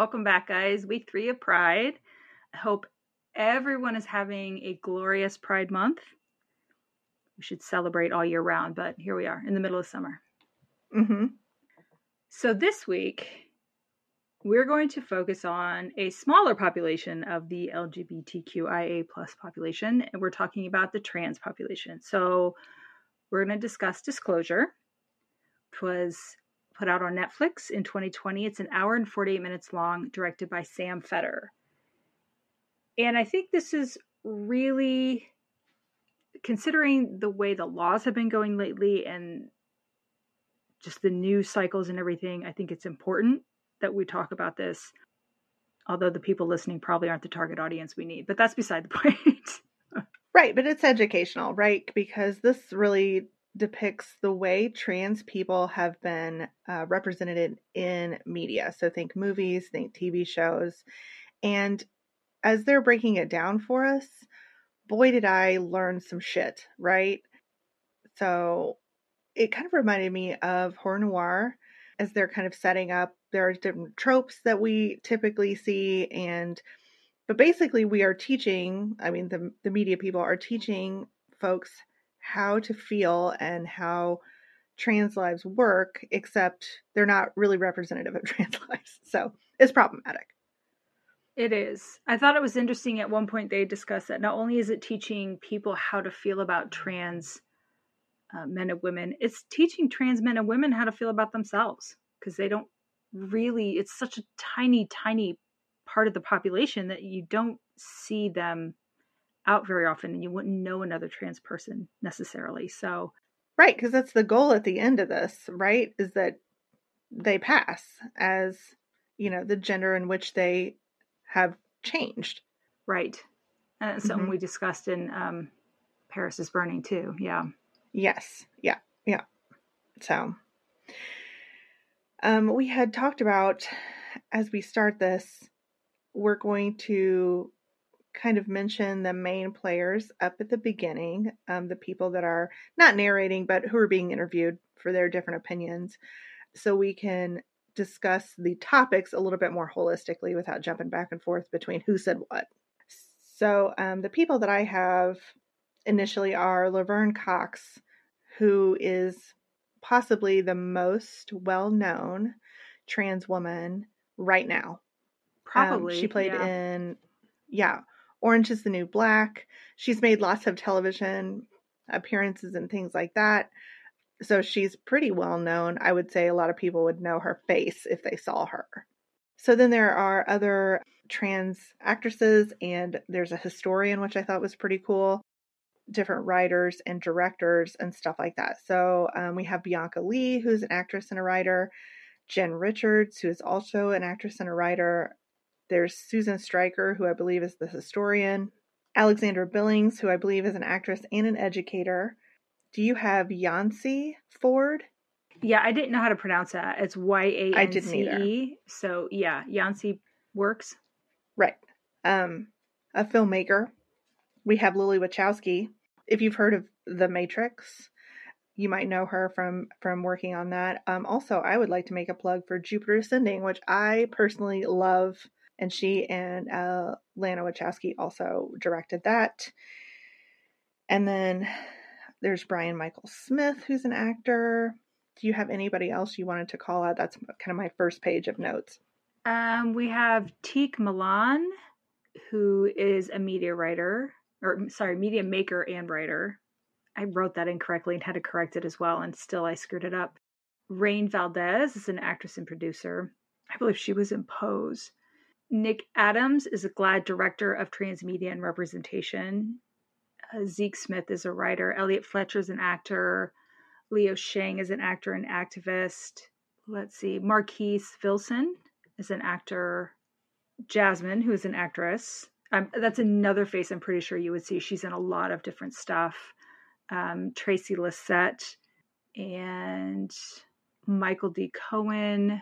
Welcome back, guys. Week three of Pride. I hope everyone is having a glorious Pride Month. We should celebrate all year round, but here we are in the middle of summer. Mm-hmm. So this week, we're going to focus on a smaller population of the LGBTQIA plus population, and we're talking about the trans population. So we're going to discuss Disclosure, which was put out on Netflix in 2020. It's an hour and 48 minutes long, directed by Sam Feder. And I think this is really considering the way the laws have been going lately and just the news cycles and everything, I think it's important that we talk about this. Although the people listening probably aren't the target audience we need, but that's beside the point. right, but it's educational, right? Because this really depicts the way trans people have been uh, represented in media. So think movies, think TV shows. And as they're breaking it down for us, boy, did I learn some shit, right? So it kind of reminded me of horror noir as they're kind of setting up. There are different tropes that we typically see, and but basically, we are teaching. I mean, the the media people are teaching folks how to feel and how trans lives work, except they're not really representative of trans lives. So it's problematic. It is. I thought it was interesting at one point they discussed that not only is it teaching people how to feel about trans uh, men and women, it's teaching trans men and women how to feel about themselves because they don't really, it's such a tiny, tiny part of the population that you don't see them out very often and you wouldn't know another trans person necessarily. So, right, because that's the goal at the end of this, right? Is that they pass as, you know, the gender in which they have changed. Right. And uh, something mm-hmm. we discussed in um, Paris is Burning too. Yeah. Yes. Yeah. Yeah. So, um, we had talked about as we start this, we're going to kind of mention the main players up at the beginning, um, the people that are not narrating, but who are being interviewed for their different opinions, so we can discuss the topics a little bit more holistically without jumping back and forth between who said what. So, um, the people that I have initially are Laverne Cox, who is possibly the most well known trans woman right now. Probably. Um, she played yeah. in, yeah, Orange is the New Black. She's made lots of television appearances and things like that. So she's pretty well known. I would say a lot of people would know her face if they saw her. So then there are other trans actresses, and there's a historian, which I thought was pretty cool. Different writers and directors and stuff like that. So um, we have Bianca Lee, who's an actress and a writer, Jen Richards, who is also an actress and a writer. There's Susan Stryker, who I believe is the historian, Alexandra Billings, who I believe is an actress and an educator, do you have Yancey Ford? Yeah, I didn't know how to pronounce that. It's Y A N C E. So yeah, Yancey works. Right. Um, a filmmaker. We have Lily Wachowski. If you've heard of The Matrix, you might know her from from working on that. Um, also, I would like to make a plug for Jupiter Ascending, which I personally love, and she and uh, Lana Wachowski also directed that. And then there's Brian Michael Smith, who's an actor. Do you have anybody else you wanted to call out? That's kind of my first page of notes. Um, we have Tiq Milan, who is a media writer, or sorry, media maker and writer. I wrote that incorrectly and had to correct it as well, and still I screwed it up. Rain Valdez is an actress and producer. I believe she was in Pose. Nick Adams is a GLAAD director of transmedia and representation. Uh, Zeke Smith is a writer. Elliot Fletcher is an actor. Leo Sheng is an actor and activist. Let's see. Marquise Vilson is an actor. Jasmine, who is an actress. Um, that's another face I'm pretty sure you would see. She's in a lot of different stuff. Um, Tracy Lysette and Michael D. Cohen,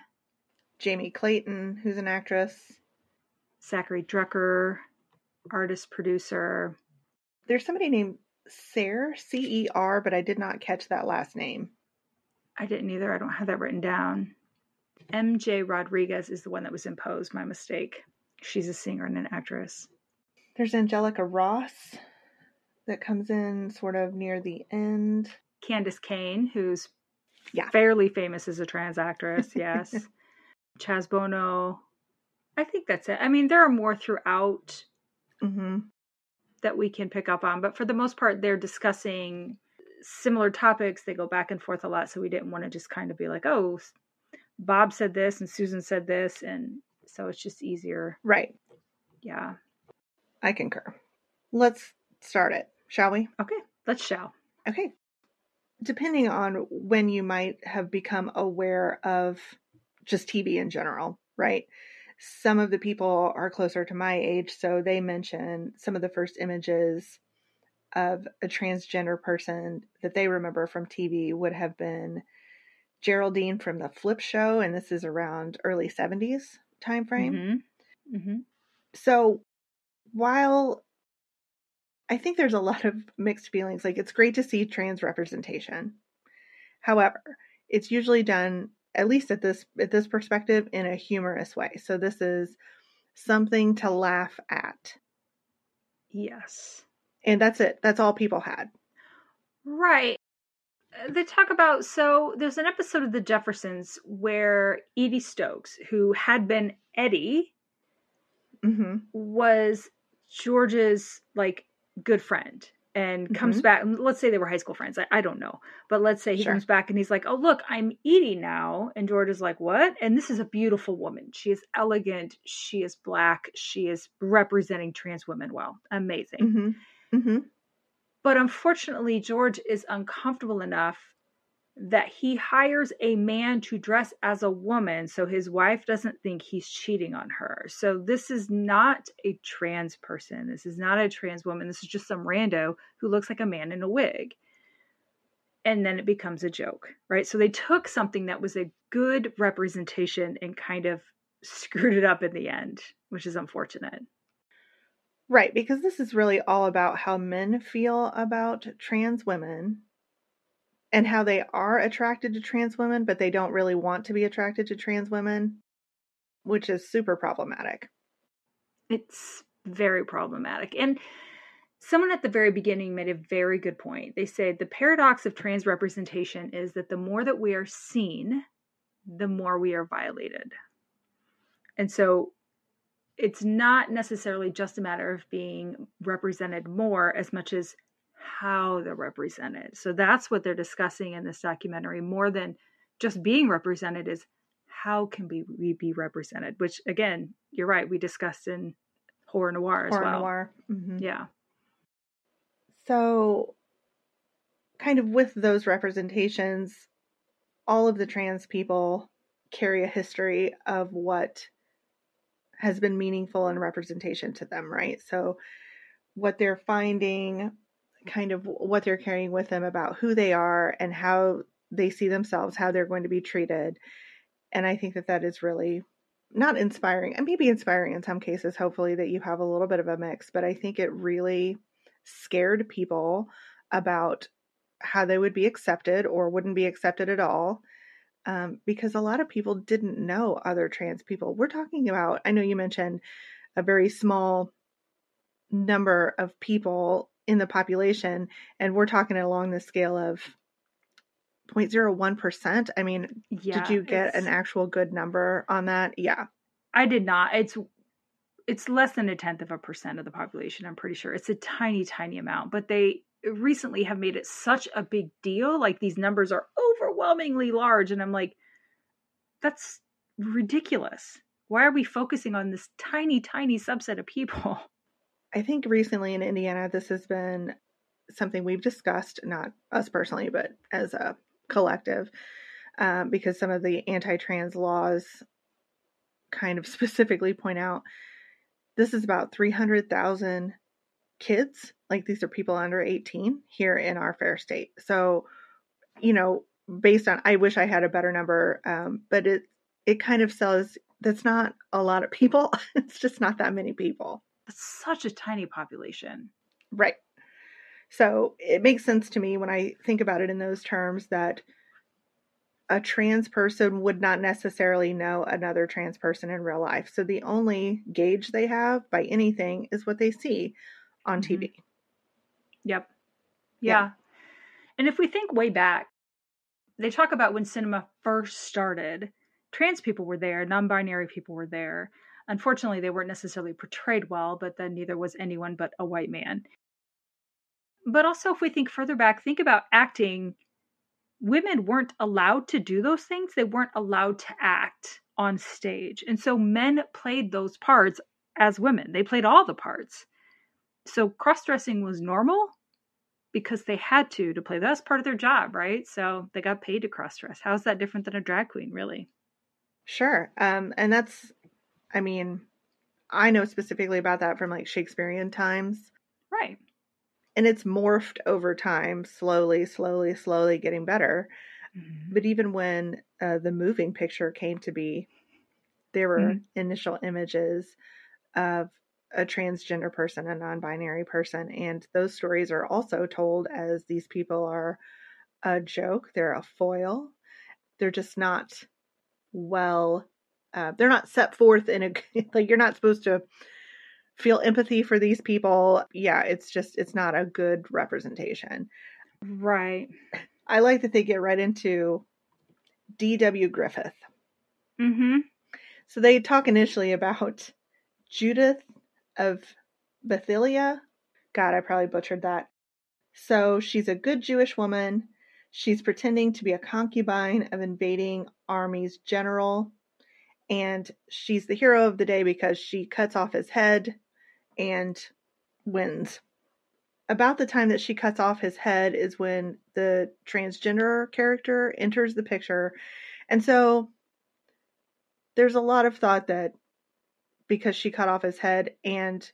Jamie Clayton, who's an actress. Zackary Drucker, artist producer. There's somebody named Cer, C E R, but I did not catch that last name. I didn't either. I don't have that written down. MJ Rodriguez is the one that was in Pose. My mistake. She's a singer and an actress. There's Angelica Ross that comes in sort of near the end. Candis Cayne, who's Yeah. fairly famous as a trans actress. Yes. Chaz Bono. I think that's it. I mean, there are more throughout hmm that we can pick up on, but for the most part, they're discussing similar topics. They go back and forth a lot, so we didn't want to just kind of be like, oh, Bob said this and Susan said this, and so it's just easier. Right. Yeah. I concur. Let's start it, shall we? Okay, let's shall. Okay. Depending on when you might have become aware of just TV in general, right? Some of the people are closer to my age, so they mention some of the first images of a transgender person that they remember from TV would have been Geraldine from the Flip Show, and this is around early 70s time frame. Mm-hmm. Mm-hmm. So while I think there's a lot of mixed feelings, like it's great to see trans representation. However, it's usually done at least at this at this perspective in a humorous way. So this is something to laugh at. Yes. And that's it. That's all people had. Right. Uh, They talk about so there's an episode of The Jeffersons where Edie Stokes, who had been Eddie, hmm was George's like good friend and comes Mhm. back. Let's say they were high school friends. I, I don't know. But let's say he Sure. comes back and he's like, Oh, look, I'm Edie now. And George is like, What? And this is a beautiful woman. She is elegant. She is black. She is representing trans women well. Amazing. hmm hmm But unfortunately, George is uncomfortable enough that he hires a man to dress as a woman so his wife doesn't think he's cheating on her. So this is not a trans person. This is not a trans woman. This is just some rando who looks like a man in a wig. And then it becomes a joke, right? So they took something that was a good representation and kind of screwed it up in the end, which is unfortunate. Right, because this is really all about how men feel about trans women and how they are attracted to trans women, but they don't really want to be attracted to trans women, which is super problematic. It's very problematic. And someone at the very beginning made a very good point. They said the paradox of trans representation is that the more that we are seen, the more we are violated. And so it's not necessarily just a matter of being represented more as much as how they're represented. So that's what they're discussing in this documentary more than just being represented is how can we, we be represented, which again, you're right, we discussed in horror noir as Horror well. noir. Mhm. Yeah. So, kind of with those representations, all of the trans people carry a history of what has been meaningful in representation to them, right? So, what they're finding, kind of what they're carrying with them about who they are and how they see themselves, how they're going to be treated. And I think that that is really not inspiring, and maybe inspiring in some cases, hopefully, that you have a little bit of a mix, but I think it really scared people about how they would be accepted or wouldn't be accepted at all um, because a lot of people didn't know other trans people. We're talking about, I know you mentioned a very small number of people in the population, and we're talking along the scale of 0.01%. I mean, Yeah. did you get an actual good number on that? Yeah. I did not. It's it's less than a tenth of a percent of the population, I'm pretty sure. It's a tiny, tiny amount. But they recently have made it such a big deal. Like these numbers are overwhelmingly large. And I'm like, that's ridiculous. Why are we focusing on this tiny, tiny subset of people? I think recently in Indiana, this has been something we've discussed, not us personally, but as a collective, um, because some of the anti trans laws kind of specifically point out this is about 300,000 kids. Like these are people under 18 here in our fair state. So, you know, based on, I wish I had a better number, um, but it, it kind of says that's not a lot of people. it's just not that many people. It's such a tiny population. Right. So it makes sense to me when I think about it in those terms that a trans person would not necessarily know another trans person in real life. So the only gauge they have by anything is what they see on TV. Mm-hmm. Yep. Yeah. yeah. And if we think way back, they talk about when cinema first started, trans people were there, non binary people were there. Unfortunately, they weren't necessarily portrayed well, but then neither was anyone but a white man. But also, if we think further back, think about acting. Women weren't allowed to do those things, they weren't allowed to act on stage. And so men played those parts as women, they played all the parts. So cross dressing was normal because they had to to play. That's part of their job, right? So they got paid to cross dress. How's that different than a drag queen, really? Sure. Um, and that's, I mean, I know specifically about that from like Shakespearean times. Right and it's morphed over time, slowly, slowly, slowly getting better. Mm-hmm. But even when uh, the moving picture came to be, there were mm-hmm. initial images of a transgender person, a non binary person, and those stories are also told as these people are a joke, they're a foil, they're just not well, uh, they're not set forth in a, like, you're not supposed to feel empathy for these people. Yeah, it's just it's not a good representation. Right. I like that they get right into D.W. Griffith. Mm-hmm. So they talk initially about Judith of Bethilia. God, I probably butchered that. So she's a good Jewish woman. She's pretending to be a concubine of invading army's general. And she's the hero of the day because she cuts off his head and wins. About the time that she cuts off his head is when the transgender character enters the picture. And so there's a lot of thought that because she cut off his head and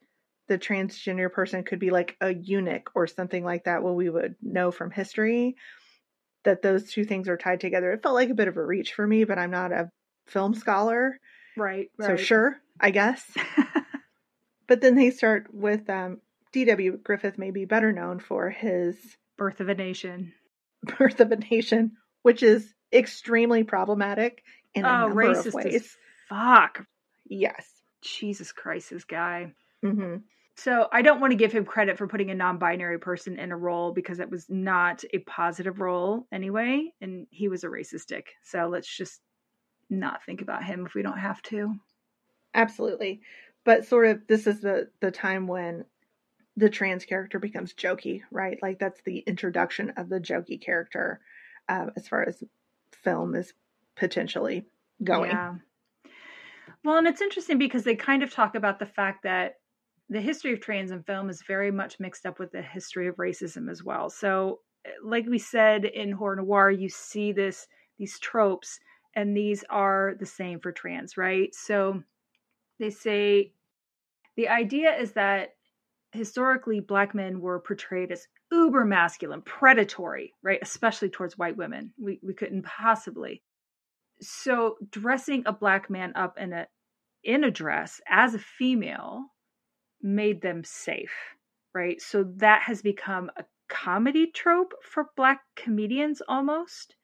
the transgender person could be like a eunuch or something like that, what we would know from history, that those two things are tied together. It felt like a bit of a reach for me, but I'm not a film scholar. Right. right. So sure, I guess. But then they start with um, D.W. Griffith, may be better known for his Birth of a Nation. Birth of a Nation, which is extremely problematic in a oh, number racist of ways. fuck. Yes. Jesus Christ, this guy. Mm-hmm. So I don't want to give him credit for putting a non-binary person in a role because it was not a positive role anyway, and he was a racist dick. So let's just not think about him if we don't have to. Absolutely but sort of this is the the time when the trans character becomes jokey, right? Like that's the introduction of the jokey character uh, as far as film is potentially going. Yeah. Well, and it's interesting because they kind of talk about the fact that the history of trans in film is very much mixed up with the history of racism as well. So, like we said in horror noir, you see this these tropes, and these are the same for trans, right? So they say the idea is that historically black men were portrayed as uber masculine, predatory, right? Especially towards white women. We we couldn't possibly. So dressing a black man up in a in a dress as a female made them safe, right? So that has become a comedy trope for black comedians almost.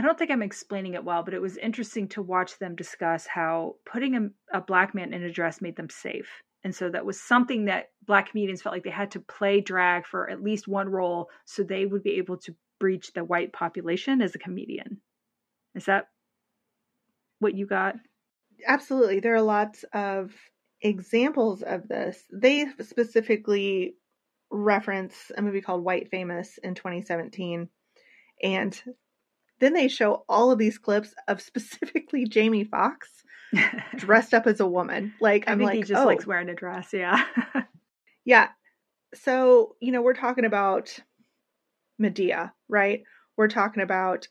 I don't think I'm explaining it well, but it was interesting to watch them discuss how putting a, a, black man in a dress made them safe. And so that was something that black comedians felt like they had to play drag for at least one role so they would be able to breach the white population as a comedian. Is that what you got? Absolutely. There are lots of examples of this. They specifically reference a movie called White Famous in 2017. And then they show all of these clips of specifically Jamie Foxx dressed up as a woman. Like I am like, he just oh. likes wearing a dress. Yeah, yeah. So you know, we're talking about Madea, right? We're talking about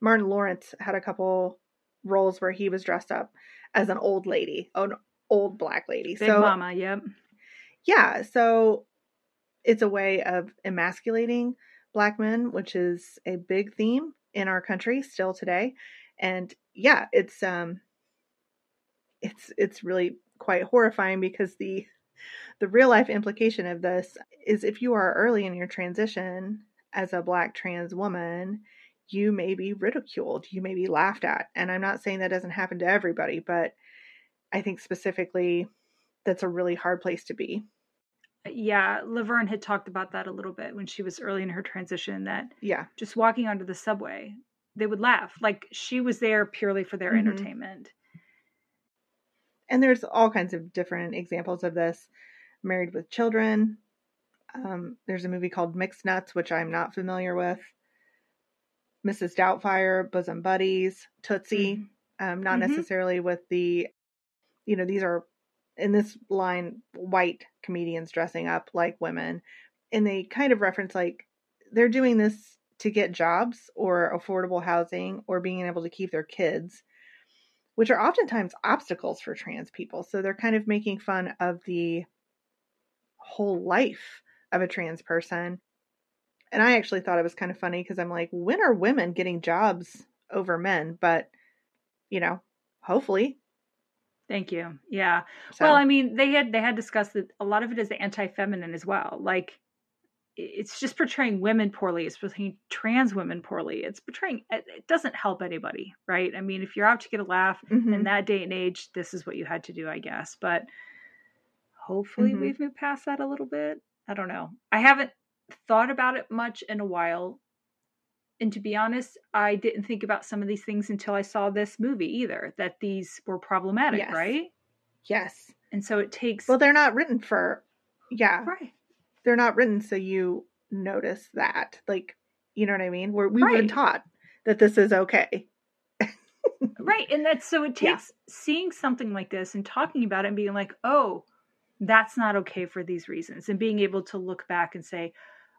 Martin Lawrence had a couple roles where he was dressed up as an old lady. an old black lady. Big so mama, yep. yeah, so it's a way of emasculating black men, which is a big theme in our country still today. And yeah, it's um it's it's really quite horrifying because the the real life implication of this is if you are early in your transition as a black trans woman, you may be ridiculed, you may be laughed at. And I'm not saying that doesn't happen to everybody, but I think specifically that's a really hard place to be. Yeah, Laverne had talked about that a little bit when she was early in her transition that Yeah. just walking onto the subway, they would laugh. Like she was there purely for their Mhm. entertainment. And there's all kinds of different examples of this. Married with Children. Um, there's a movie called Mixed Nuts, which I'm not familiar with. Mrs. Doubtfire, Bosom Buddies, Tootsie. Mhm. Um, not Mhm. necessarily with the, you know, these are in this line white comedians dressing up like women, and they kind of reference like they're doing this to get jobs or affordable housing or being able to keep their kids which are oftentimes obstacles for trans people. So they're kind of making fun of the whole life of a trans person. And I actually thought it was kind of funny because I'm like, when are women getting jobs over men? But, you know, hopefully. Thank you. Yeah. So, Well, I mean, they had they had discussed that a lot of it is anti-feminine as well. Like it's just portraying women poorly. It's portraying trans women poorly. It's portraying it, it doesn't help anybody, right? I mean, if you're out to get a laugh mhm. in that day and age, this is what you had to do, I guess. But hopefully Mhm. we've moved past that a little bit. I don't know. I haven't thought about it much in a while. And to be honest, I didn't think about some of these things until I saw this movie either, that these were problematic, Yes. right? yes. And so it takes Well, they're not written for, yeah, right. they're not written so you notice that. Like, you know what I mean? We're, we've been taught that this is okay. Right. And that's so it Yeah. takes seeing something like this and talking about it and being like, oh, that's not okay for these reasons. And being able to look back and say,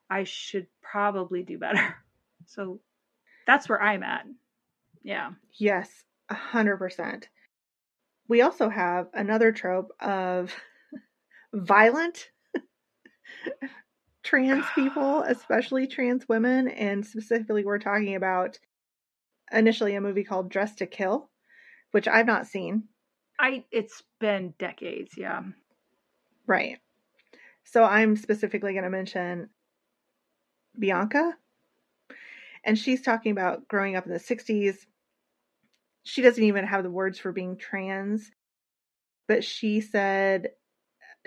I should probably do better. So that's where I'm at. Yeah. Yes, a hundred percent. We also have another trope of violent trans people, especially trans women, and specifically we're talking about initially a movie called Dressed to Kill, which I've not seen. I it's been decades, yeah. Right. So I'm specifically going to mention Bianca. And she's talking about growing up in the 60s. She doesn't even have the words for being trans, but she said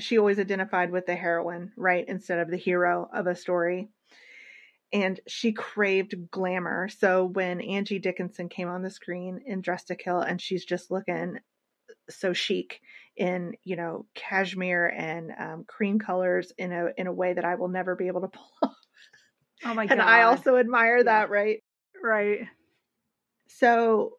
she always identified with the heroine, right, instead of the hero of a story. And she craved glamour. So when Angie Dickinson came on the screen in Dressed to Kill and she's just looking so chic in you know cashmere and um, cream colors in a in a way that I will never be able to pull off. Oh my and god. I also admire Yeah. that, right? right. So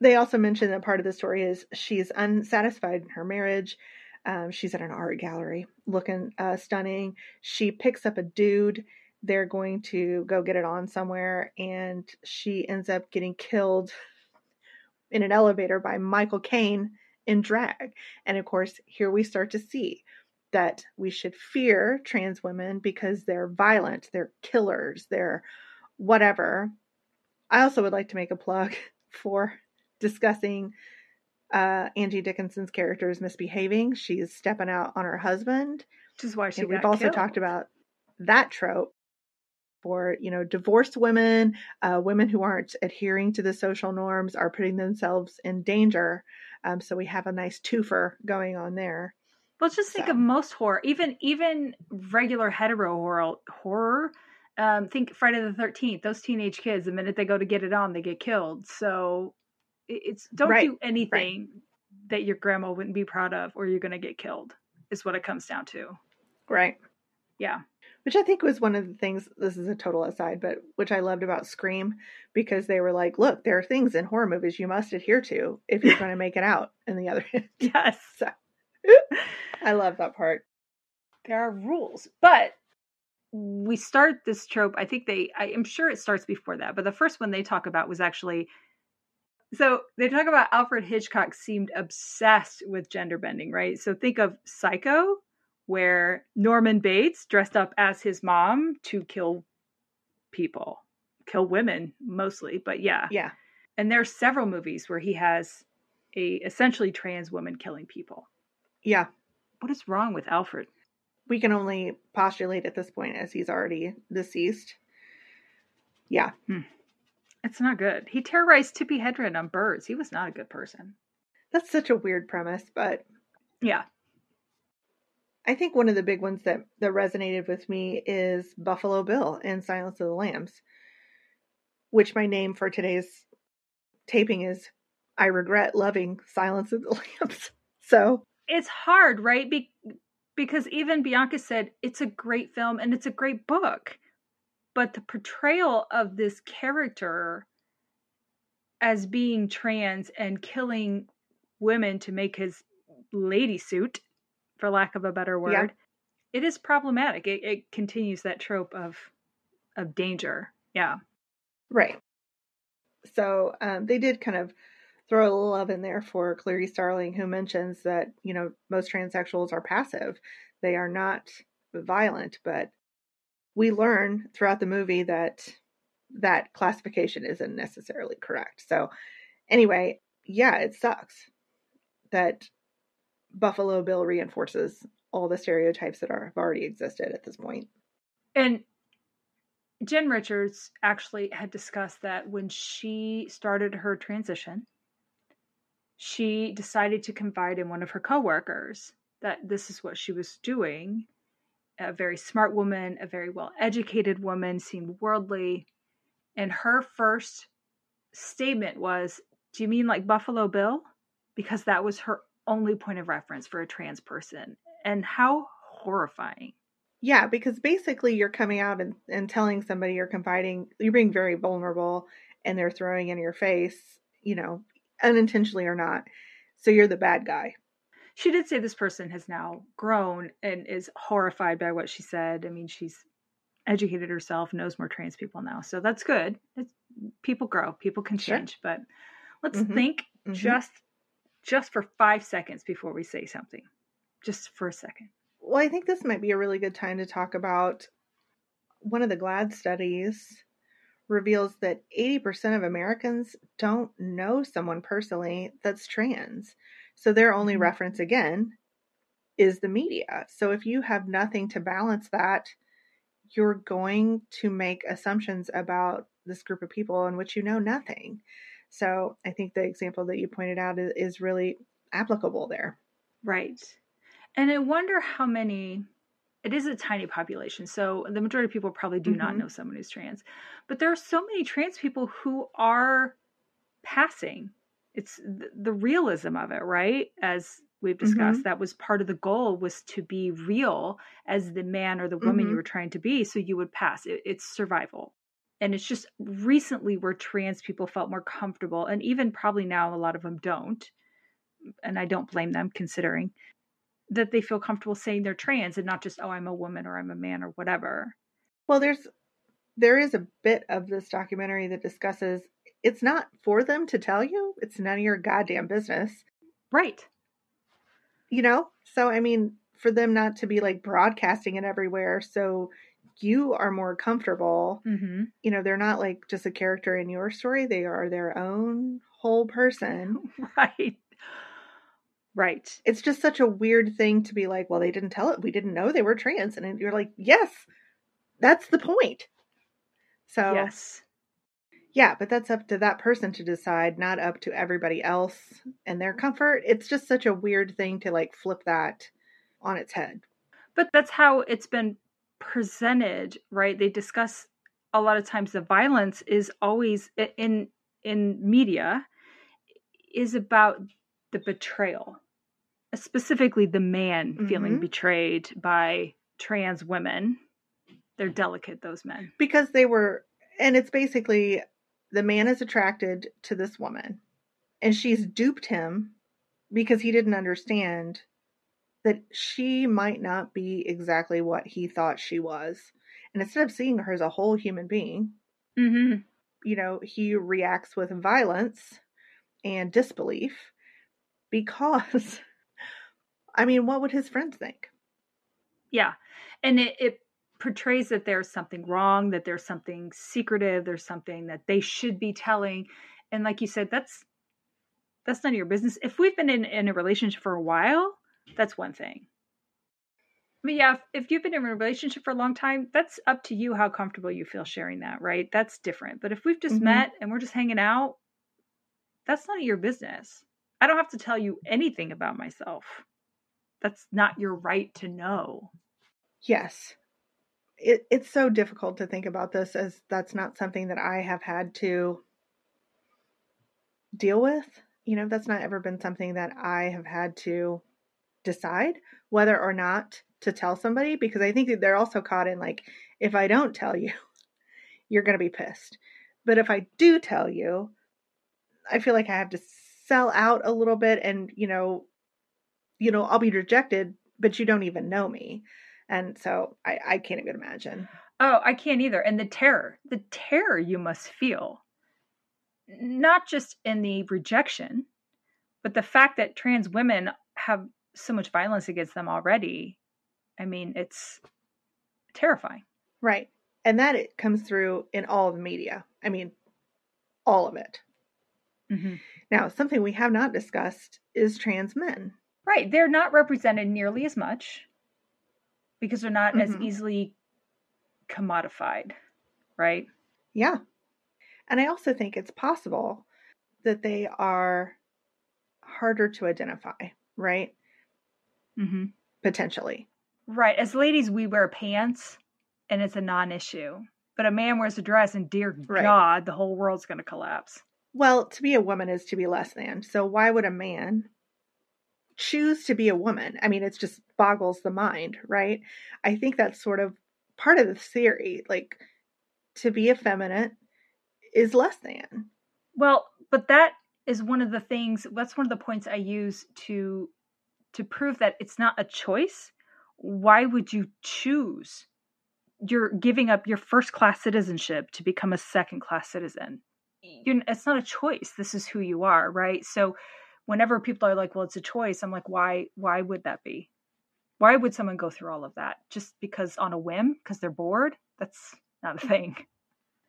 they also mention that part of the story is she's unsatisfied in her marriage. Um, she's at an art gallery looking uh, stunning. She picks up a dude. They're going to go get it on somewhere, and she ends up getting killed in an elevator by Michael Caine in drag. And of course, here we start to see that we should fear trans women because they're violent, they're killers, they're whatever. I also would like to make a plug for discussing uh, Angie Dickinson's character is misbehaving. She's stepping out on her husband. Which is why she we've also killed. talked about that trope for you know divorced women, uh, women who aren't adhering to the social norms are putting themselves in danger. Um, so we have a nice twofer going on there. Well, just think So. of most horror, even even regular hetero horror. horror um, think Friday the Thirteenth. Those teenage kids, the minute they go to get it on, they get killed. So it's don't Right, do anything that your grandma wouldn't be proud of, or you're going to get killed. Is what it comes down to. Right. Yeah. Which I think was one of the things, this is a total aside, but which I loved about Scream because they were like, look, there are things in horror movies you must adhere to if you're going to make it out. And the other. Yes, So I love that part. there are rules, but we start this trope. I think they. I am sure it starts before that, but the first one they talk about was actually So they talk about Alfred Hitchcock seemed obsessed with gender bending, right? So think of Psycho, where Norman Bates dressed up as his mom to kill people, kill women mostly, but yeah. Yeah. And there's several movies where he has a essentially trans woman killing people. Yeah. What is wrong with Alfred? We can only postulate at this point as he's already deceased. Yeah. Hmm. It's not good. He terrorized Tippi Hedren on birds. He was not a good person. That's such a weird premise, but Yeah. I think one of the big ones that, that resonated with me is Buffalo Bill in Silence of the Lambs, which my name for today's taping is I regret loving Silence of the Lambs. So It's hard, right? Be- because even Bianca said it's a great film and it's a great book. But the portrayal of this character as being trans and killing women to make his lady suit, for lack of a better word, Yeah. it is problematic. It, it continues that trope of of danger. Yeah. Right. So um, they did kind of throw a little love in there for Clarice Starling, who mentions that, you know, most transsexuals are passive. They are not violent, but we learn throughout the movie that that classification isn't necessarily correct. So, anyway, yeah, it sucks that Buffalo Bill reinforces all the stereotypes that are have already existed at this point. And Jen Richards actually had discussed that when she started her transition, she decided to confide in one of her coworkers that this is what she was doing. A very smart woman, a very well educated woman, seemed worldly. And her first statement was, Do you mean like Buffalo Bill? Because that was her only point of reference for a trans person. And how horrifying. Yeah, because basically you're coming out and, and telling somebody you're confiding, you're being very vulnerable and they're throwing in your face, you know, unintentionally or not. So you're the bad guy. She did say this person has now grown and is horrified by what she said. I mean, she's educated herself, knows more trans people now. So that's good. It's, people grow, people can Sure. change, but let's Mhm. think Mhm. just just for 5 seconds before we say something. Just for a second. Well, I think this might be a really good time to talk about one of the GLAAD studies reveals that 80% of Americans don't know someone personally that's trans. So their only Mhm. reference again is the media. So if you have nothing to balance that, you're going to make assumptions about this group of people in which you know nothing. So I think the example that you pointed out is, is really applicable there. Right. And I wonder how many it is a tiny population. So the majority of people probably do not Mhm. know someone who's trans. But there are so many trans people who are passing. It's the, the realism of it, right? As we've discussed, that was part of the goal was to be real as the man or the woman you Mhm. were trying to be so you would pass. It, it's survival. And it's just recently where trans people felt more comfortable and even probably now a lot of them don't. And I don't blame them considering that they feel comfortable saying they're trans and not just oh I'm a woman or I'm a man or whatever. Well, there's there is a bit of this documentary that discusses it's not for them to tell you. It's none of your goddamn business. Right. You know? So I mean, for them not to be like broadcasting it everywhere so you are more comfortable. Mm-hmm. You know, they're not like just a character in your story. They are their own whole person. Right. Right. It's just such a weird thing to be like, well, they didn't tell it. We didn't know they were trans. And you're like, yes, that's the point. So Yes. Yeah, but that's up to that person to decide, not up to everybody else and their comfort. It's just such a weird thing to like flip that on its head. But that's how it's been presented, right? They discuss a lot of times the violence is always in in media is about the betrayal. Specifically the man feeling Mhm. betrayed by trans women. They're delicate those men. Because they were, and it's basically the man is attracted to this woman and she's duped him because he didn't understand that she might not be exactly what he thought she was. And instead of seeing her as a whole human being, Mhm. you know, he reacts with violence and disbelief because, I mean, what would his friends think? Yeah. And it, it portrays that there's something wrong, that there's something secretive, there's something that they should be telling. And like you said, that's that's none of your business. If we've been in, in a relationship for a while, that's one thing. But yeah, if, if you've been in a relationship for a long time, that's up to you how comfortable you feel sharing that, right? That's different. But if we've just mm-hmm. met and we're just hanging out, that's none of your business. I don't have to tell you anything about myself. That's not your right to know. Yes. It, it's so difficult to think about this as that's not something that I have had to deal with. You know, that's not ever been something that I have had to decide whether or not to tell somebody because I think that they're also caught in like, if I don't tell you, you're going to be pissed. But if I do tell you, I feel like I have to sell out a little bit and, you know, you know, I'll be rejected, but you don't even know me. And so I, I can't even imagine. Oh, I can't either. And the terror, the terror you must feel, not just in the rejection, but the fact that trans women have so much violence against them already. I mean, it's terrifying. Right. And that it comes through in all the media. I mean, all of it. Mm-hmm. Now, something we have not discussed is trans men. Right. They're not represented nearly as much because they're not mm-hmm. as easily commodified, right? Yeah. And I also think it's possible that they are harder to identify, right? Mm-hmm. Potentially. Right. As ladies, we wear pants and it's a non issue. But a man wears a dress and dear right. God, the whole world's going to collapse. Well, to be a woman is to be less than. So why would a man choose to be a woman? I mean, it just boggles the mind, right? I think that's sort of part of the theory. Like, to be effeminate is less than. Well, but that is one of the things, that's one of the points I use to to prove that it's not a choice, why would you choose? You're giving up your first class citizenship to become a second class citizen. You're, it's not a choice. This is who you are, right? So, whenever people are like, "Well, it's a choice," I'm like, "Why? Why would that be? Why would someone go through all of that just because on a whim because they're bored? That's not a thing."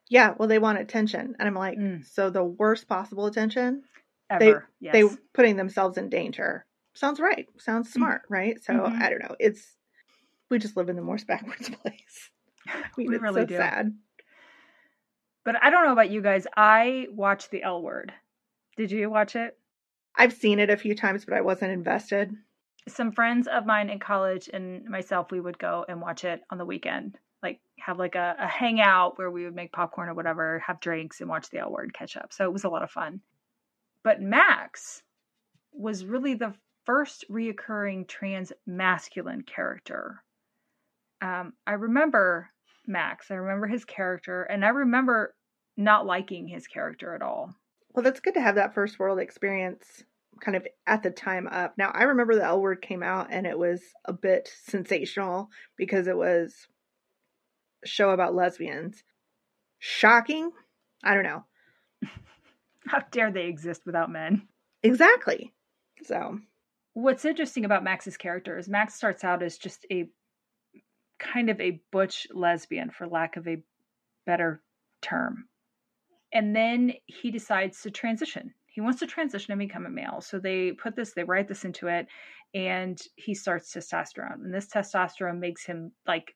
Yeah, well, they want attention, and I'm like, mm. so the worst possible attention. Ever, they yes. they putting themselves in danger sounds right. Sounds mm. smart, right? So mm-hmm. I don't know. It's we just live in the most backwards place. I mean, we it's really so do. sad. But I don't know about you guys. I watched the L Word. Did you watch it? I've seen it a few times, but I wasn't invested. Some friends of mine in college and myself, we would go and watch it on the weekend. Like have like a, a hangout where we would make popcorn or whatever, have drinks and watch the L Word catch up. So it was a lot of fun. But Max was really the first reoccurring trans masculine character. Um, I remember Max. I remember his character, and I remember not liking his character at all. Well, that's good to have that first world experience kind of at the time up. Now, I remember the L word came out and it was a bit sensational because it was a show about lesbians. Shocking? I don't know. How dare they exist without men? Exactly. So, what's interesting about Max's character is Max starts out as just a kind of a butch lesbian, for lack of a better term. And then he decides to transition. He wants to transition and become a male. So they put this, they write this into it, and he starts testosterone. And this testosterone makes him like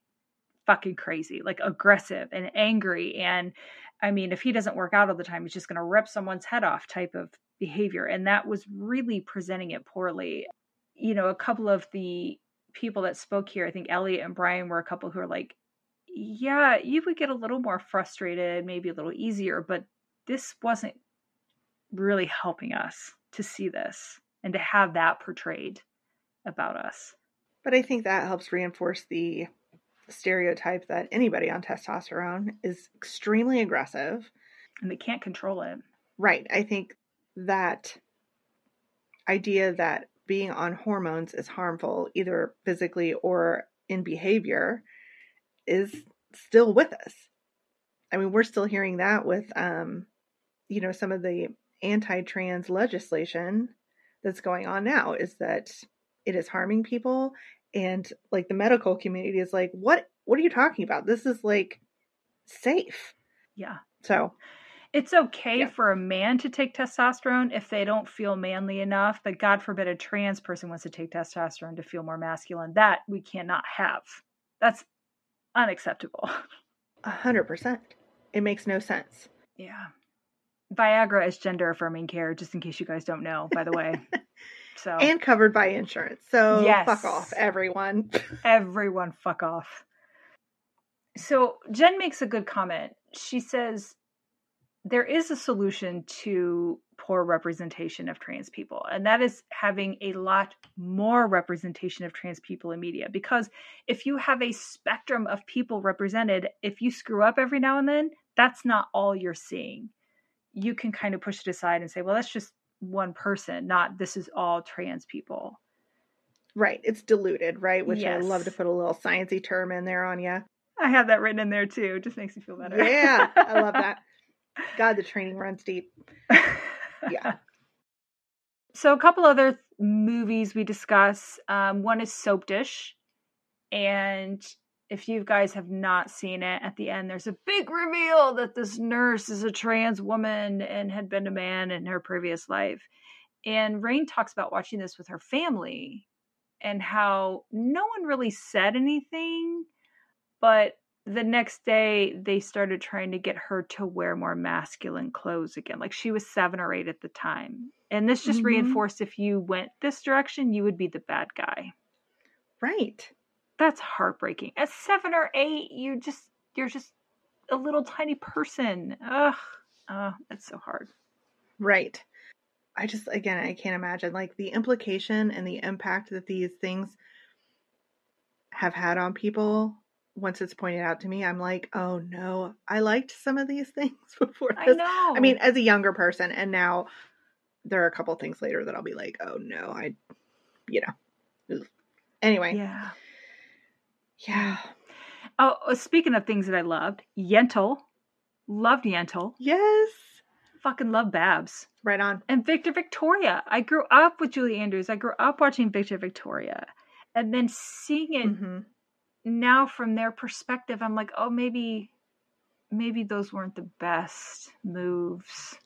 fucking crazy, like aggressive and angry. And I mean, if he doesn't work out all the time, he's just going to rip someone's head off type of behavior. And that was really presenting it poorly. You know, a couple of the people that spoke here, I think Elliot and Brian were a couple who are like, yeah, you would get a little more frustrated, maybe a little easier, but this wasn't really helping us to see this and to have that portrayed about us. But I think that helps reinforce the stereotype that anybody on testosterone is extremely aggressive and they can't control it. Right. I think that idea that being on hormones is harmful, either physically or in behavior, is still with us. I mean, we're still hearing that with, um, you know, some of the anti-trans legislation that's going on now is that it is harming people. And like the medical community is like what what are you talking about? This is like safe. Yeah. So it's okay Yeah. for a man to take testosterone if they don't feel manly enough, but God forbid a trans person wants to take testosterone to feel more masculine. That we cannot have. That's unacceptable. a hundred percent it makes no sense Yeah. Viagra is gender affirming care, just in case you guys don't know, by the way. So and covered by insurance so Yes. fuck off everyone everyone fuck off. So Jen makes a good comment. She says there is a solution to poor representation of trans people, and that is having a lot more representation of trans people in media. Because if you have a spectrum of people represented, if you screw up every now and then, that's not all you're seeing. You can kind of push it aside and say, well, that's just one person, not this is all trans people. right it's diluted right which i love to put a little sciencey term in there on you I have that written in there too. It just makes me feel better. yeah i love that god the training runs deep Yeah. So a couple other th- movies we discuss. Um, one is Soapdish, and if you guys have not seen it, at the end there's a big reveal that this nurse is a trans woman and had been a man in her previous life. And Rain talks about watching this with her family and how no one really said anything, but the next day they started trying to get her to wear more masculine clothes again. Like she was seven or eight at the time. And this just Mhm. reinforced if you went this direction, you would be the bad guy. right That's heartbreaking. At seven or eight, you just you're just a little tiny person. Ugh. Oh, that's so hard. Right. I just, again, I can't imagine like the implication and the impact that these things have had on people. Once it's pointed out to me, I'm like, oh no, I liked some of these things before I know. I mean, as a younger person, and now there are a couple things later that I'll be like, oh no, I, you know. Ugh. Anyway, yeah. yeah. Oh, uh, speaking of things that I loved, Yentl. Loved Yentl. Yes. Fucking love Babs. Right on. and Victor Victoria. I grew up with Julie Andrews. I grew up watching Victor Victoria. And then seeing it hmm now from their perspective, I'm like, oh, maybe, maybe those weren't the best moves.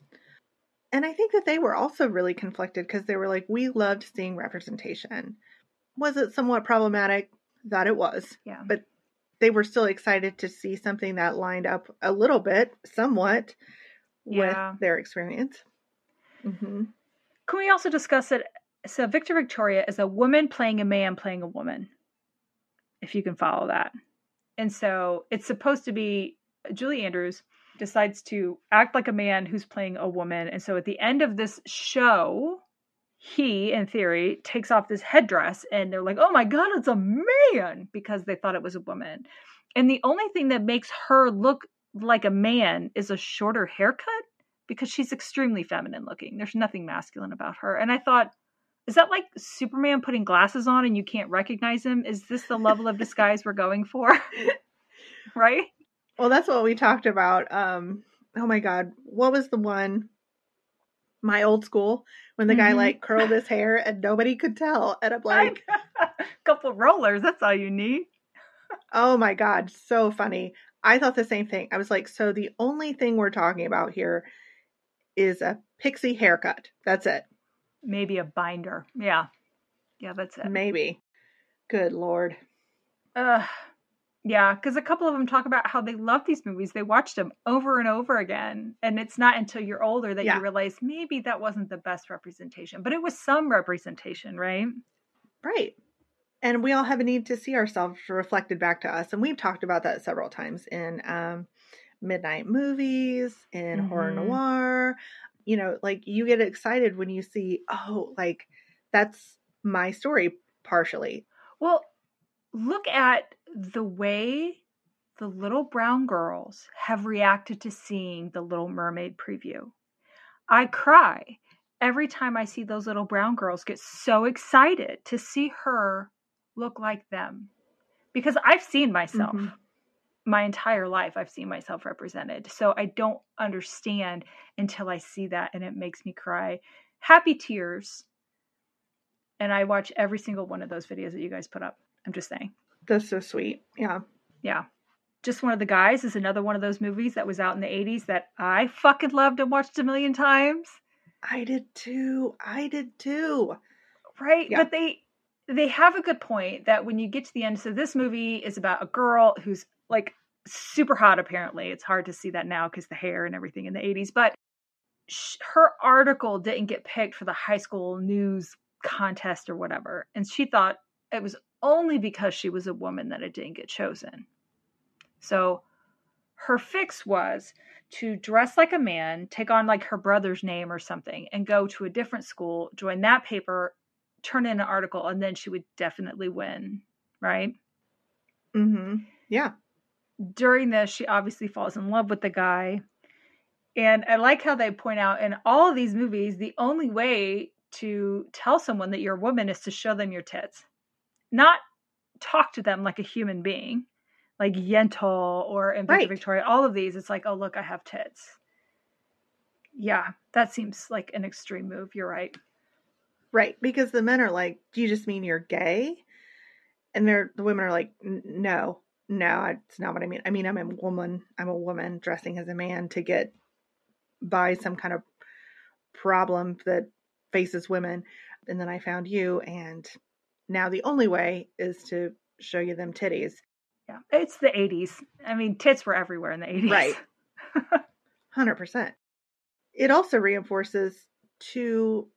And I think that they were also really conflicted because they were like, we loved seeing representation. Was it somewhat problematic? That it was. Yeah. But they were still excited to see something that lined up a little bit, somewhat, Yeah. with their experience. hmm Can we also discuss it? So, Victor Victoria is a woman playing a man playing a woman, if you can follow that. And so it's supposed to be Julie Andrews decides to act like a man who's playing a woman. And so at the end of this show, he, in theory, takes off this headdress and they're like, oh my God, it's a man because they thought it was a woman. And the only thing that makes her look like a man is a shorter haircut because she's extremely feminine looking. There's nothing masculine about her. And I thought, is that like Superman putting glasses on and you can't recognize him? Is this the level of disguise we're going for? right? Well, that's what we talked about. Um, oh my God, what was the one? My old school when the guy Mhm. like curled his hair and nobody could tell, and I'm like, a couple rollers, that's all you need. Oh my god, so funny. I thought the same thing. I was like, so the only thing we're talking about here is a pixie haircut. That's it. Maybe a binder. Yeah. Yeah, that's it. Maybe. Good lord. Uh, yeah, because a couple of them talk about how they love these movies. They watched them over and over again. And it's not until you're older that Yeah. you realize maybe that wasn't the best representation, but it was some representation, right? Right. And we all have a need to see ourselves reflected back to us. And we've talked about that several times in um, midnight movies, in horror Mhm. noir. You know, like you get excited when you see, oh, like that's my story partially. Well, look at the way the little brown girls have reacted to seeing the Little Mermaid preview. I cry every time I see those little brown girls get so excited to see her look like them because I've seen myself. Mhm. My entire life I've seen myself represented. So I don't understand until I see that and it makes me cry. Happy tears. And I watch every single one of those videos that you guys put up. I'm just saying. That's so sweet. Yeah. Yeah. Just One of the Guys is another one of those movies that was out in the 80s that I fucking loved and watched a million times. I did too. I did too. Right? Yeah. But they they have a good point that when you get to the end so this movie is about a girl who's like super hot apparently. It's hard to see that now because the hair and everything in the 80s but sh- her article didn't get picked for the high school news contest or whatever and she thought it was only because she was a woman that it didn't get chosen. So her fix was to dress like a man take on like her brother's name or something and go to a different school join that paper turn in an article and then she would definitely win right? Mm-hmm. Yeah during this, she obviously falls in love with the guy. And I like how they point out in all of these movies, the only way to tell someone that you're a woman is to show them your tits, not talk to them like a human being, like Yentl or in right. Victoria. All of these, it's like, oh, look, I have tits. Yeah, that seems like an extreme move. You're right. Right, because the men are like, "Do you just mean you're gay?" And they're the women are like, "No, no, it's not what I mean. I mean, I'm a woman. I'm a woman dressing as a man to get by some kind of problem that faces women. And then I found you, and now the only way is to show you them titties. Yeah, it's the 80s. I mean, tits were everywhere in the 80s. Right. 100%. It also reinforces to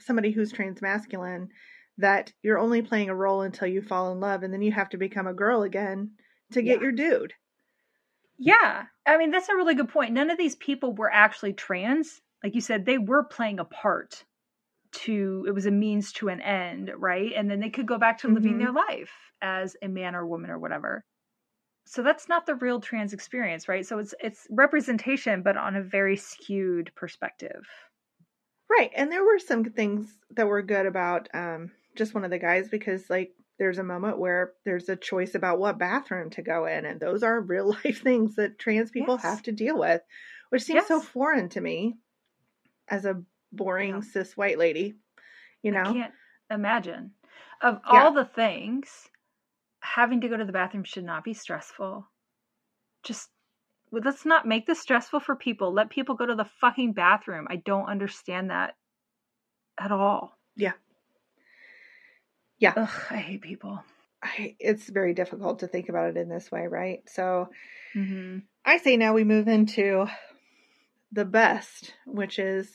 somebody who's trans masculine that you're only playing a role until you fall in love and then you have to become a girl again to get yeah. your dude. Yeah. I mean, that's a really good point. None of these people were actually trans. Like you said, they were playing a part to, it was a means to an end, right? And then they could go back to living mm-hmm. their life as a man or woman or whatever. So that's not the real trans experience, right? So it's it's representation but on a very skewed perspective. Right. And there were some things that were good about um just one of the guys because like there's a moment where there's a choice about what bathroom to go in and those are real life things that trans people yes. have to deal with which seems yes. so foreign to me as a boring yeah. cis white lady you know I can't imagine of yeah. all the things having to go to the bathroom should not be stressful just let's not make this stressful for people let people go to the fucking bathroom i don't understand that at all yeah yeah. Ugh, I hate people. I, it's very difficult to think about it in this way, right? So mm-hmm. I say now we move into the best, which is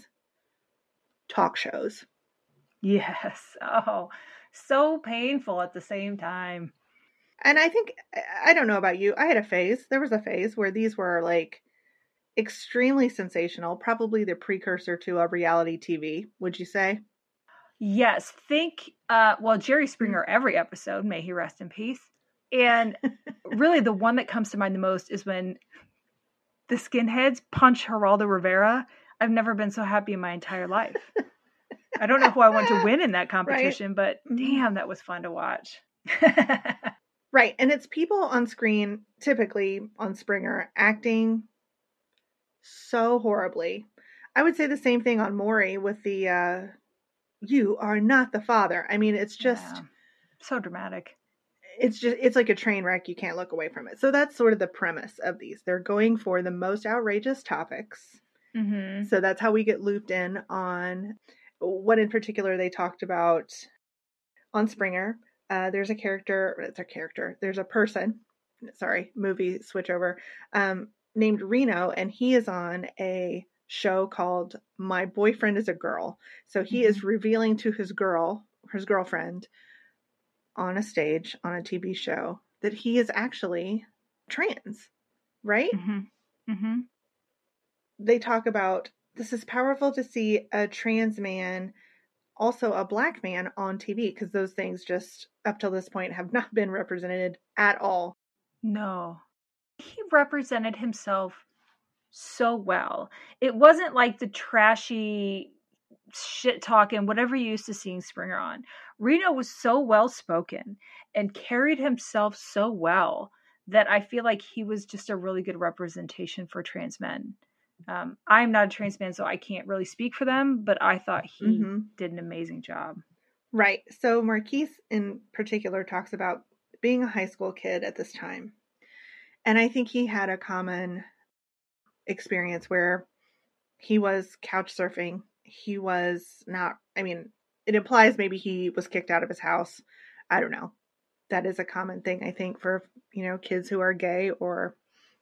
talk shows. Yes. Oh, so painful at the same time. And I think, I don't know about you, I had a phase, there was a phase where these were like extremely sensational, probably the precursor to a reality TV, would you say? Yes, think uh well Jerry. Springer every episode, may he rest in peace. And really the one that comes to mind the most is when the skinheads punch Geraldo Rivera. I've never been so happy in my entire life. I don't know who I want to win in that competition, right. but mm-hmm. damn, that was fun to watch. right. And it's people on screen, typically on Springer, acting so horribly. I would say the same thing on Maury with the uh you are not the father. I mean, it's just yeah. so dramatic. It's just it's like a train wreck. You can't look away from it. So that's sort of the premise of these. They're going for the most outrageous topics. Mm-hmm. So that's how we get looped in on what in particular they talked about on Springer. Uh, there's a character. It's a character. There's a person. Sorry, movie switch over. Um, named Reno, and he is on a show called My Boyfriend is a Girl. So he mm-hmm. is revealing to his girl, his girlfriend, on a stage, on a TV show, that he is actually trans, right? Mm-hmm. Mm-hmm. They talk about this is powerful to see a trans man, also a black man on TV, because those things just up till this point have not been represented at all. No. He represented himself so well. It wasn't like the trashy shit talking, whatever you used to seeing Springer on. Reno was so well spoken and carried himself so well that I feel like he was just a really good representation for trans men. Um, I'm not a trans man, so I can't really speak for them, but I thought he mm-hmm. did an amazing job. Right. So Marquise in particular talks about being a high school kid at this time. And I think he had a common experience where he was couch surfing. He was not, I mean, it implies maybe he was kicked out of his house. I don't know. That is a common thing, I think, for, you know, kids who are gay or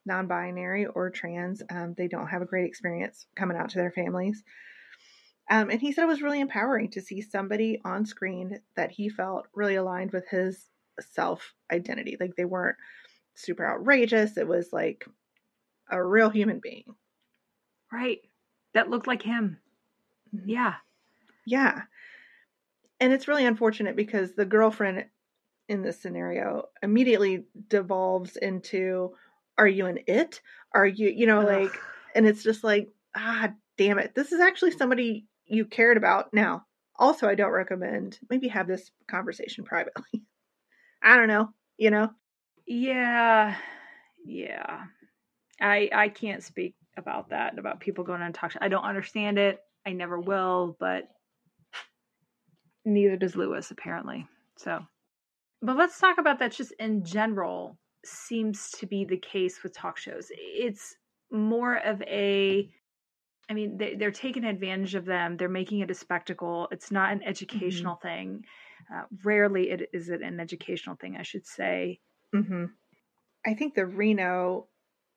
non binary or trans. Um, they don't have a great experience coming out to their families. Um, and he said it was really empowering to see somebody on screen that he felt really aligned with his self identity. Like they weren't super outrageous. It was like a real human being. Right. That looked like him. Mm-hmm. Yeah. Yeah. And it's really unfortunate because the girlfriend in this scenario immediately devolves into are you an it? Are you, you know, like, and it's just like, ah, damn it. This is actually somebody you cared about. Now, also, I don't recommend maybe have this conversation privately. I don't know, you know? Yeah. Yeah. I I can't speak about that, about people going on talk show. I don't understand it. I never will, but neither does Lewis, apparently. So, but let's talk about that just in general seems to be the case with talk shows. It's more of a I mean, they, are taking advantage of them. They're making it a spectacle. It's not an mm-hmm. educational mm-hmm. thing. Uh, rarely it is it an educational thing, I should say. Mm-hmm. I think the Reno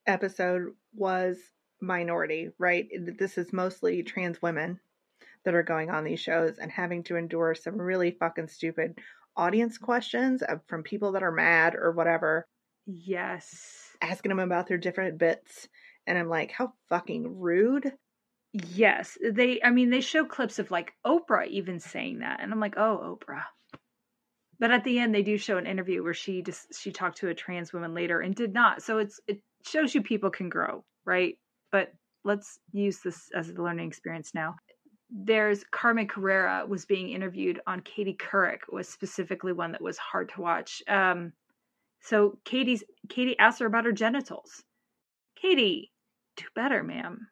episode was minority, right? This is mostly trans women that are going on these shows and having to endure some really fucking stupid audience questions from people that are mad or whatever. Yes. Asking them about their different bits. And I'm like, how fucking rude. Yes. They, I mean, they show clips of like Oprah even saying that. And I'm like, oh, Oprah. But at the end, they do show an interview where she just, she talked to a trans woman later and did not. So it's, it shows you people can grow, right? But let's use this as a learning experience now there's Carmen Carrera was being interviewed on Katie Couric was specifically one that was hard to watch. Um, so Katie's Katie asked her about her genitals. Katie, do better, ma'am.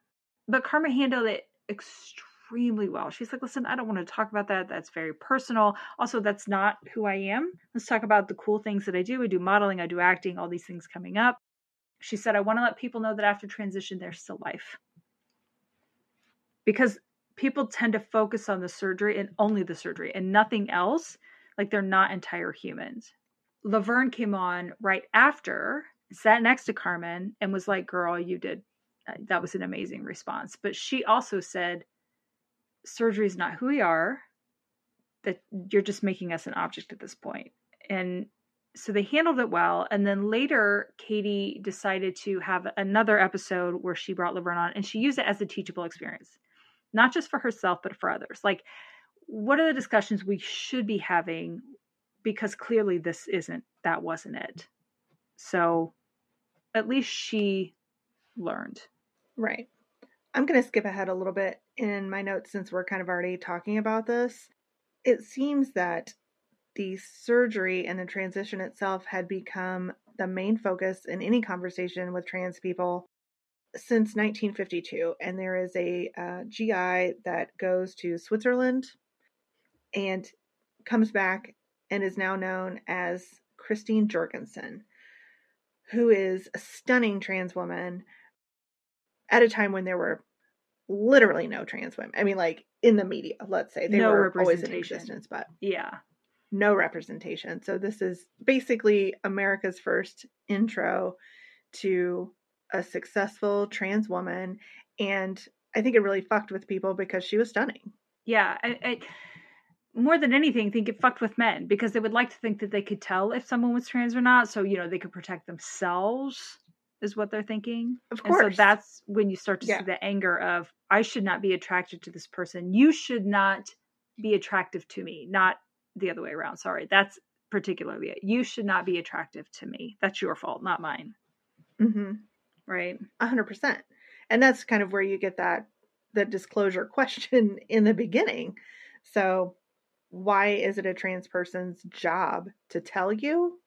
But Karma handled it extremely well. She's like, listen, I don't want to talk about that. That's very personal. Also, that's not who I am. Let's talk about the cool things that I do. I do modeling, I do acting, all these things coming up. She said, I want to let people know that after transition, there's still life. Because people tend to focus on the surgery and only the surgery and nothing else. Like they're not entire humans. Laverne came on right after, sat next to Carmen, and was like, Girl, you did. Uh, that was an amazing response. But she also said, Surgery is not who we are, that you're just making us an object at this point. And so they handled it well. And then later, Katie decided to have another episode where she brought Laverne on and she used it as a teachable experience, not just for herself, but for others. Like, what are the discussions we should be having because clearly this isn't that wasn't it. So at least she learned. Right. I'm going to skip ahead a little bit in my notes since we're kind of already talking about this. It seems that the surgery and the transition itself had become the main focus in any conversation with trans people since 1952. And there is a uh, GI that goes to Switzerland and comes back and is now known as Christine Jorgensen, who is a stunning trans woman at a time when there were literally no trans women. I mean, like in the media, let's say they no were always in existence, but yeah, no representation. So this is basically America's first intro to a successful trans woman, and I think it really fucked with people because she was stunning. Yeah, I, I more than anything think it fucked with men because they would like to think that they could tell if someone was trans or not so you know they could protect themselves is what they're thinking of course and so that's when you start to yeah. see the anger of i should not be attracted to this person you should not be attractive to me not the other way around sorry that's particularly it you should not be attractive to me that's your fault not mine mm-hmm. right 100% and that's kind of where you get that the disclosure question in the beginning so why is it a trans person's job to tell you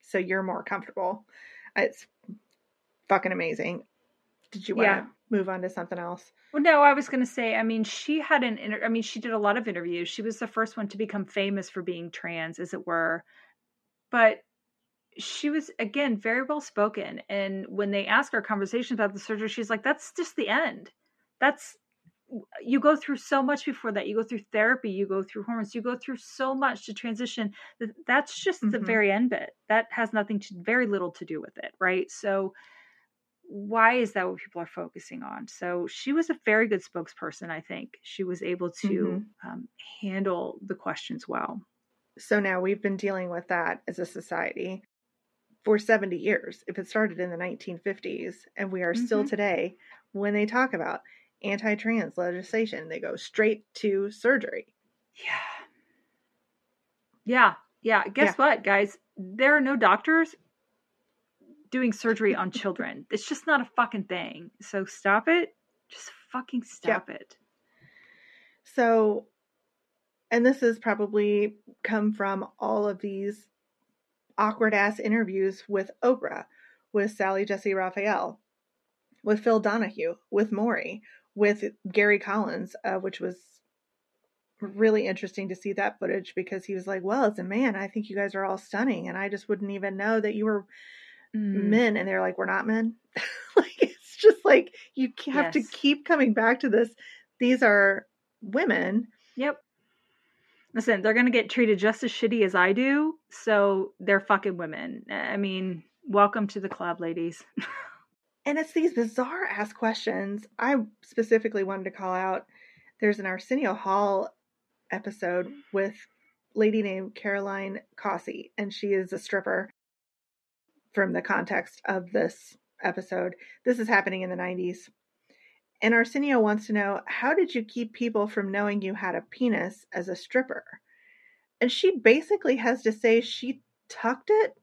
so you're more comfortable? It's fucking amazing. Did you want Yeah. to move on to something else? Well, no, I was going to say, I mean, she had an, inter- I mean, she did a lot of interviews. She was the first one to become famous for being trans, as it were. But she was, again, very well spoken. And when they asked her conversations about the surgery, she's like, that's just the end. That's, you go through so much before that. You go through therapy, you go through hormones, you go through so much to transition. That's just the Mhm. very end bit. That has nothing to, very little to do with it, right? So, why is that what people are focusing on? So she was a very good spokesperson. I think she was able to um, handle the questions well. So now we've been dealing with that as a society for 70 years. If it started in the 1950s and we are still Mhm. today, when they talk about anti trans legislation, they go straight to surgery. Yeah. Yeah. Yeah. Guess what, guys? There are no doctors doing surgery on children. It's just not a fucking thing. So stop it. Just fucking stop it. So, and this has probably come from all of these awkward ass interviews with Oprah, with Sally Jessy Raphael, with Phil Donahue, with Maury, with Gary Collins, uh, which was really interesting to see that footage because he was like, Well, as a man, I think you guys are all stunning, and I just wouldn't even know that you were Mm. men. And they're like, We're not men. like, it's just like you have to keep coming back to this. These are women Yep. Listen, they're gonna get treated just as shitty as I do, so they're fucking women. I mean, welcome to the club, ladies. And it's these bizarre ass questions. I specifically wanted to call out there's an Arsenio Hall episode with lady named Caroline Cossey, and she is a stripper from the context of this episode. This is happening in the 90s. And Arsenio wants to know how did you keep people from knowing you had a penis as a stripper? And she basically has to say she tucked it,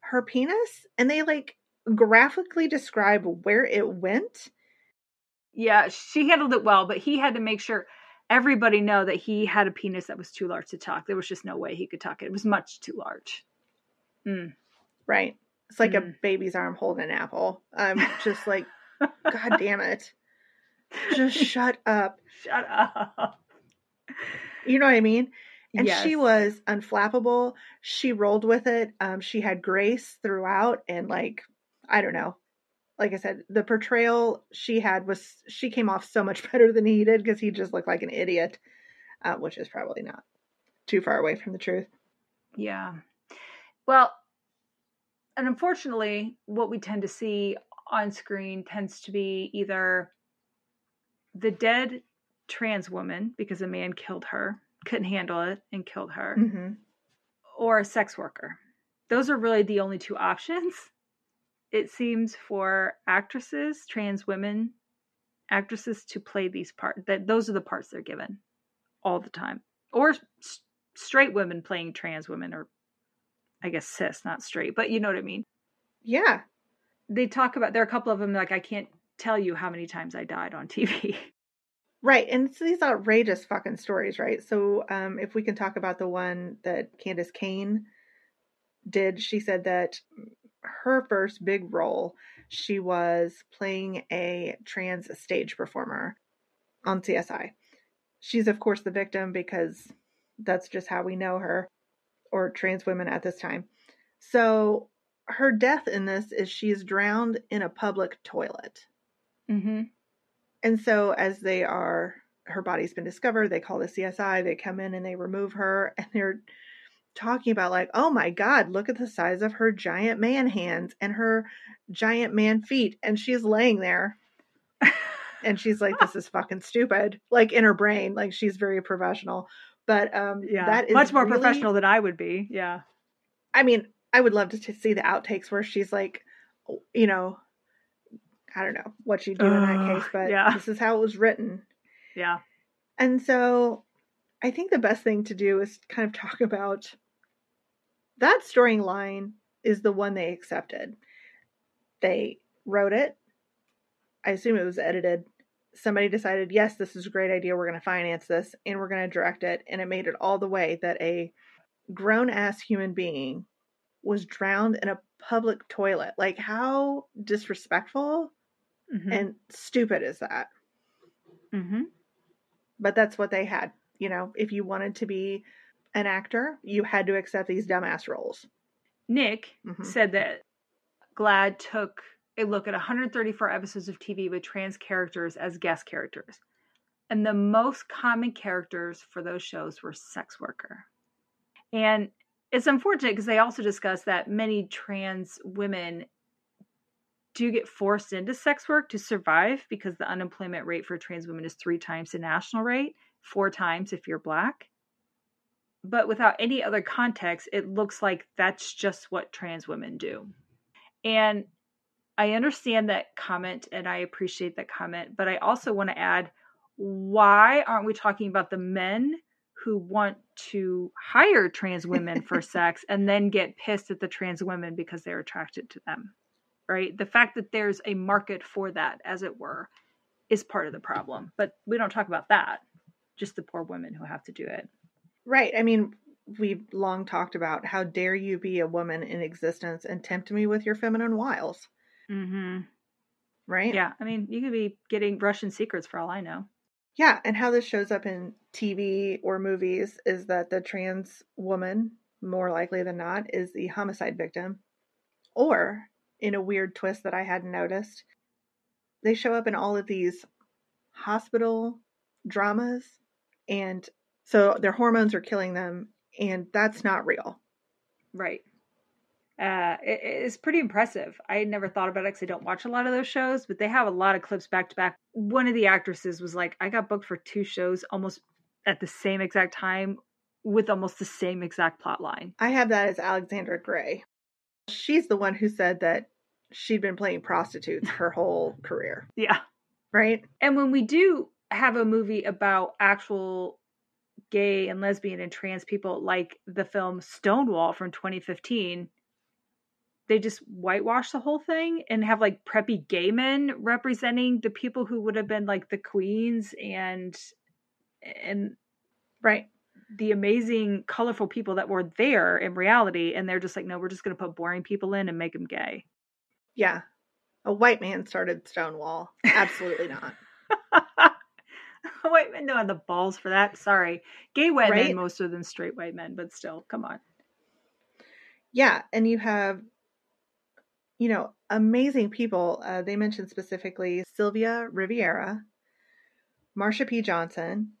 her penis, and they like graphically describe where it went. Yeah, she handled it well, but he had to make sure everybody know that he had a penis that was too large to tuck. There was just no way he could tuck it. It was much too large. Mm. Right. It's like a Mm. baby's arm holding an apple. I'm just like, God damn it. Just shut up. Shut up. You know what I mean? And she was unflappable. She rolled with it. Um, she had grace throughout, and like, I don't know. Like I said, the portrayal she had was she came off so much better than he did because he just looked like an idiot, uh, which is probably not too far away from the truth. Yeah. Well, and unfortunately, what we tend to see on screen tends to be either the dead trans woman because a man killed her, couldn't handle it, and killed her, hmm or a sex worker. Those are really the only two options, it seems, for actresses, trans women, actresses to play these parts. That those are the parts they're given all the time, or s- straight women playing trans women, or I guess cis, not straight, but you know what I mean. Yeah. They talk about there are a couple of them like I can't tell you how many times I died on TV. Right, and it's these outrageous fucking stories, right? So, um, if we can talk about the one that Candis Cayne did, she said that her first big role, she was playing a trans stage performer on CSI. She's, of course, the victim because that's just how we know her, or trans women at this time. So, her death in this is she is drowned in a public toilet. mm-hmm. And so, as they are, her body's been discovered, they call the CSI, they come in and they remove her, and they're talking about, like, oh my God, look at the size of her giant man hands and her giant man feet. And she's laying there and she's like, this is fucking stupid. Like, in her brain, like, she's very professional. But um, Yeah, that is much more really- professional than I would be. Yeah. I mean, I would love to t- see the outtakes where she's like, you know, I don't know what she'd do in that case, but yeah. this is how it was written. Yeah. And so I think the best thing to do is kind of talk about that storyline is the one they accepted. They wrote it. I assume it was edited. Somebody decided, yes, this is a great idea. We're going to finance this and we're going to direct it. And it made it all the way that a grown ass human being was drowned in a public toilet. Like, how disrespectful Mhm. and stupid is that? Mhm. But that's what they had. You know, if you wanted to be an actor, you had to accept these dumbass roles. Nick Mhm. said that GLAAD took a look at 134 episodes of TV with trans characters as guest characters. And the most common characters for those shows were sex worker. And it's unfortunate because they also discuss that many trans women do get forced into sex work to survive because the unemployment rate for trans women is three times the national rate, four times if you're black. But without any other context, it looks like that's just what trans women do. And I understand that comment and I appreciate that comment, but I also want to add why aren't we talking about the men who want to hire trans women for sex and then get pissed at the trans women because they're attracted to them? Right? The fact that there's a market for that, as it were, is part of the problem. But we don't talk about that, just the poor women who have to do it. Right. I mean, we've long talked about how dare you be a woman in existence and tempt me with your feminine wiles, Mm-hmm. right? Yeah. I mean, you could be getting Russian secrets for all I know. Yeah, and how this shows up in TV or movies is that the trans woman, more likely than not, is the homicide victim. Or, in a weird twist that I hadn't noticed, they show up in all of these hospital dramas, and so their hormones are killing them, and that's not real. Right. Uh, it, it's pretty impressive. I had never thought about it because I don't watch a lot of those shows, but they have a lot of clips back to back. One of the actresses was like, I got booked for two shows almost at the same exact time with almost the same exact plot line. I have that as Alexandra Grey. She's the one who said that she'd been playing prostitutes her whole career, Yeah. right? And when we do have a movie about actual gay and lesbian and trans people, like the film Stonewall from 2015, they just whitewash the whole thing and have like preppy gay men representing the people who would have been like the queens and and Right. the amazing colorful people that were there in reality and they're just like no we're just going to put boring people in and make them gay Yeah. A white man started Stonewall. Absolutely not. white men don't have the balls for that sorry gay white Right? men more than straight white men but still come on Yeah. And you have, you know, amazing people. Uh, they mentioned specifically Sylvia Riviera, Marsha P. Johnson,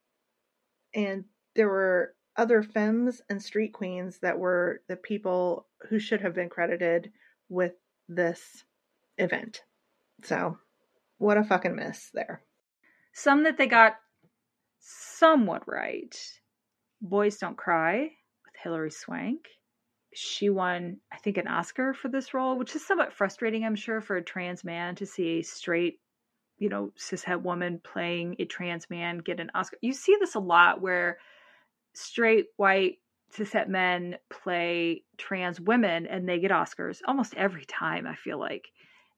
and there were other femmes and street queens that were the people who should have been credited with this event. So, what a fucking miss there. some that they got somewhat right boys don't cry with hilary swank she won i think an oscar for this role which is somewhat frustrating i'm sure for a trans man to see a straight you know cishet woman playing a trans man get an oscar you see this a lot where straight white cishet men play trans women and they get oscars almost every time i feel like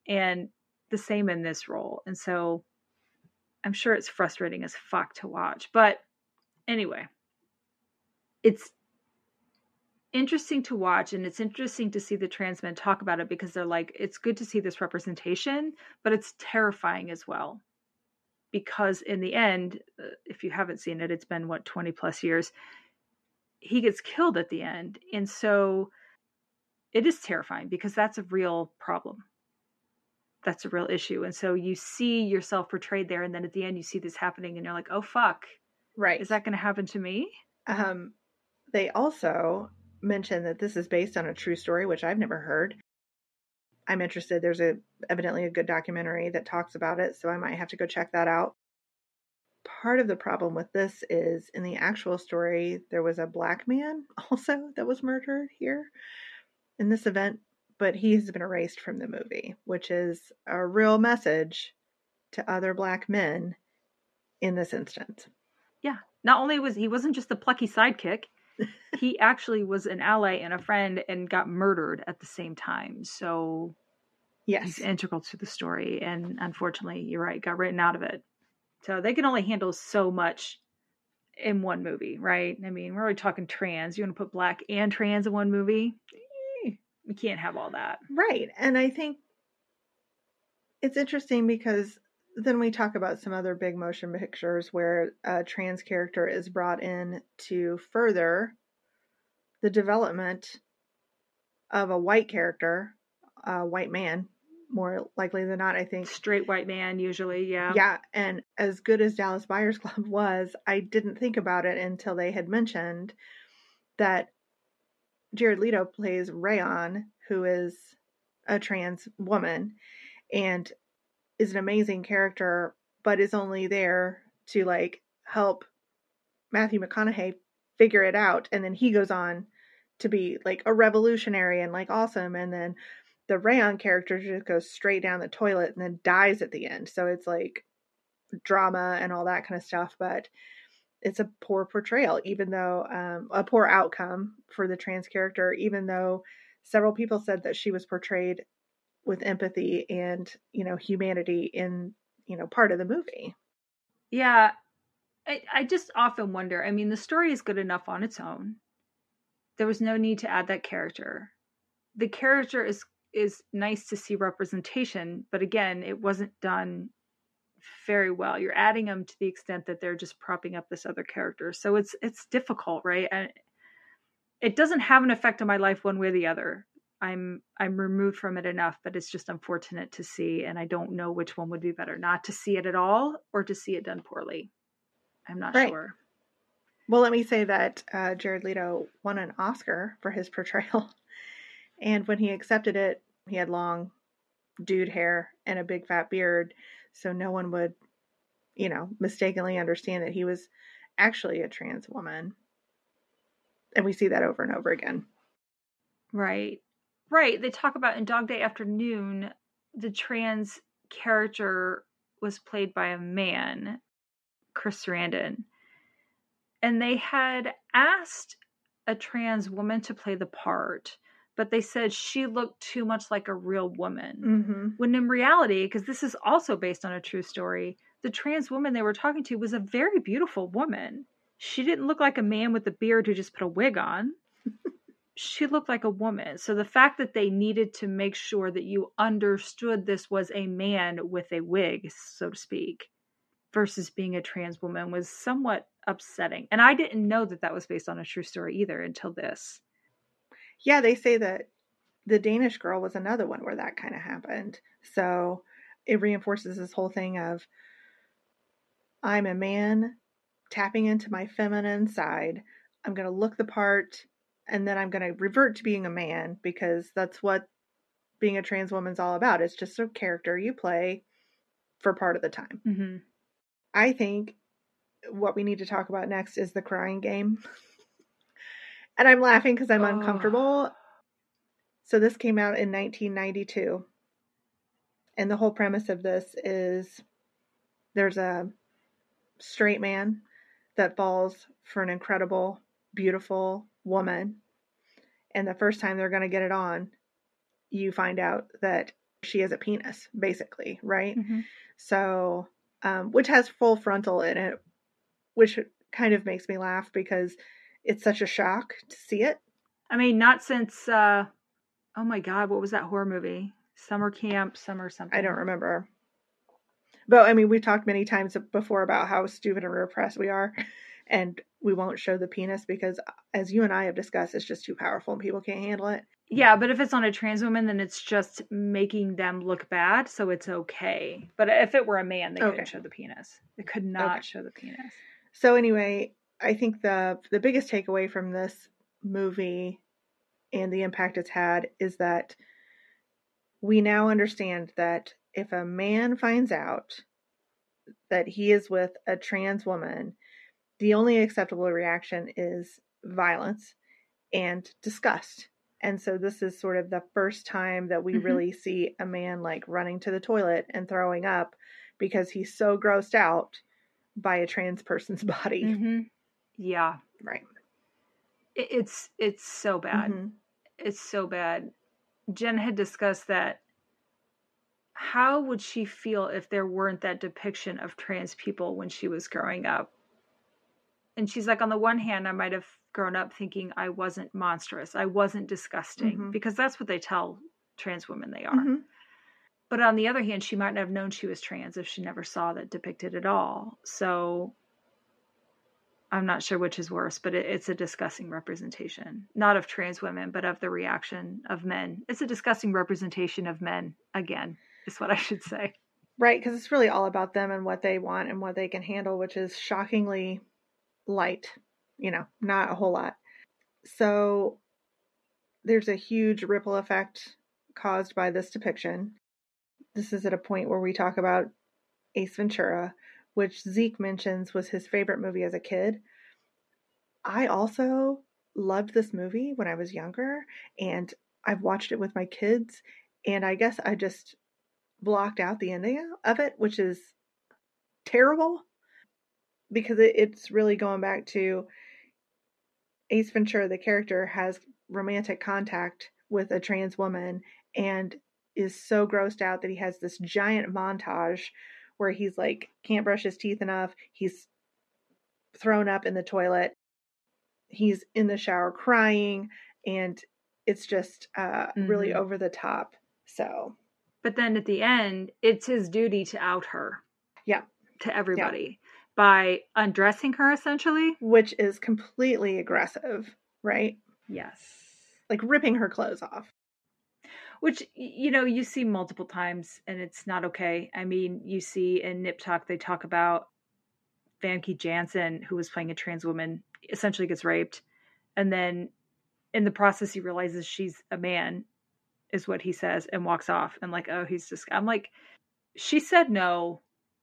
and the same in this role and so I'm sure it's frustrating as fuck to watch. But anyway, it's interesting to watch and it's interesting to see the trans men talk about it because they're like, it's good to see this representation, but it's terrifying as well. Because in the end, uh, if you haven't seen it, it's been what, 20 plus years, he gets killed at the end. And so it is terrifying because that's a real problem that's a real issue. And so you see yourself portrayed there, and then at the end you see this happening, and you're like, oh fuck, Right. is that going to happen to me? Um, they also mentioned that this is based on a true story, which I've never heard. I'm interested. There's a evidently a good documentary that talks about it, so I might have to go check that out. Part of the problem with this is in the actual story, there was a black man also that was murdered here in this event, but he has been erased from the movie, which is a real message to other black men in this instance. Yeah. Not only was he wasn't just a plucky sidekick, he actually was an ally and a friend and got murdered at the same time. So Yes. he's integral to the story, and unfortunately, you're right, got written out of it. So they can only handle so much in one movie, right? I mean, we're already talking trans. You want to put black and trans in one movie? We can't have all that. Right. And I think it's interesting because then we talk about some other big motion pictures where a trans character is brought in to further the development of a white character, a white man, more likely than not, I think. Straight white man, usually, yeah. Yeah. And as good as Dallas Buyers Club was, I didn't think about it until they had mentioned that Jared Leto plays Rayon, who is a trans woman and is an amazing character, but is only there to like help Matthew McConaughey figure it out. And then he goes on to be like a revolutionary and like awesome. And then the Rayon character just goes straight down the toilet and then dies at the end. So it's like drama and all that kind of stuff. But it's a poor portrayal, even though um, a poor outcome for the trans character, even though several people said that she was portrayed with empathy and you know humanity in you know part of the movie. Yeah, I, I just often wonder. I mean, the story is good enough on its own. There was no need to add that character. The character is is nice to see representation, but again, it wasn't done very well. You're adding them to the extent that they're just propping up this other character. So it's it's difficult, right? And it doesn't have an effect on my life one way or the other. I'm I'm removed from it enough, but it's just unfortunate to see and I don't know which one would be better, not to see it at all or to see it done poorly. I'm not right. sure. Well, let me say that uh, Jared Leto won an Oscar for his portrayal. And when he accepted it, he had long dude hair and a big fat beard so no one would, you know, mistakenly understand that he was actually a trans woman. And we see that over and over again. Right. Right. They talk about in Dog Day Afternoon, the trans character was played by a man, Chris Sarandon. And they had asked a trans woman to play the part but they said she looked too much like a real woman. Mm-hmm. When in reality, because this is also based on a true story, the trans woman they were talking to was a very beautiful woman. She didn't look like a man with a beard who just put a wig on. she looked like a woman. So the fact that they needed to make sure that you understood this was a man with a wig, so to speak, versus being a trans woman was somewhat upsetting. And I didn't know that that was based on a true story either until this. Yeah, they say that the Danish girl was another one where that kind of happened. So it reinforces this whole thing of I'm a man tapping into my feminine side. I'm going to look the part and then I'm going to revert to being a man because that's what being a trans woman's all about. It's just a character you play for part of the time. Mm-hmm. I think what we need to talk about next is the crying game. And I'm laughing because I'm oh. uncomfortable. So this came out in 1992. And the whole premise of this is there's a straight man that falls for an incredible, beautiful woman. And the first time they're going to get it on, you find out that she has a penis, basically, right? Mm-hmm. So, um, which has full frontal in it, which kind of makes me laugh because it's such a shock to see it. I mean, not since uh oh my god, what was that horror movie? Summer camp, summer something. I don't remember. But I mean, we've talked many times before about how stupid and repressed we are, and we won't show the penis because, as you and I have discussed, it's just too powerful and people can't handle it. Yeah, but if it's on a trans woman, then it's just making them look bad, so it's okay. But if it were a man, they okay. couldn't show the penis. They could not okay. show the penis. So anyway, I think the the biggest takeaway from this movie and the impact it's had is that we now understand that if a man finds out that he is with a trans woman, the only acceptable reaction is violence and disgust. And so this is sort of the first time that we mm-hmm. really see a man like running to the toilet and throwing up because he's so grossed out by a trans person's body. Mm-hmm. Yeah. Right. It's it's so bad. Mm-hmm. It's so bad. Jen had discussed that how would she feel if there weren't that depiction of trans people when she was growing up? And she's like, on the one hand, I might have grown up thinking I wasn't monstrous, I wasn't disgusting, Mhm. because that's what they tell trans women they are. Mhm. But on the other hand, she might not have known she was trans if she never saw that depicted at all. So I'm not sure which is worse, but it, it's a disgusting representation, not of trans women, but of the reaction of men. It's a disgusting representation of men, again, is what I should say. Right, because it's really all about them and what they want and what they can handle, which is shockingly light, you know, not a whole lot. So there's a huge ripple effect caused by this depiction. This is at a point where we talk about Ace Ventura, which Zeke mentions was his favorite movie as a kid. I also loved this movie when I was younger, and I've watched it with my kids, and I guess I just blocked out the ending of it, which is terrible because it, it's really going back to Ace Ventura, the character, has romantic contact with a trans woman and is so grossed out that he has this giant montage where he's like can't brush his teeth enough. He's thrown up in the toilet. He's in the shower crying, and it's just uh, really Mhm. over the top. So But then at the end, it's his duty to out her. Yeah. To everybody by undressing her, essentially. which is completely aggressive, right? Yes. Like ripping her clothes off. Which, you know, you see multiple times and it's not okay. I mean, you see in Nip Tuck, they talk about Famke Janssen, who was playing a trans woman, essentially gets raped. And then in the process, he realizes she's a man, is what he says, and walks off. And like, oh, he's just, I'm like, she said no.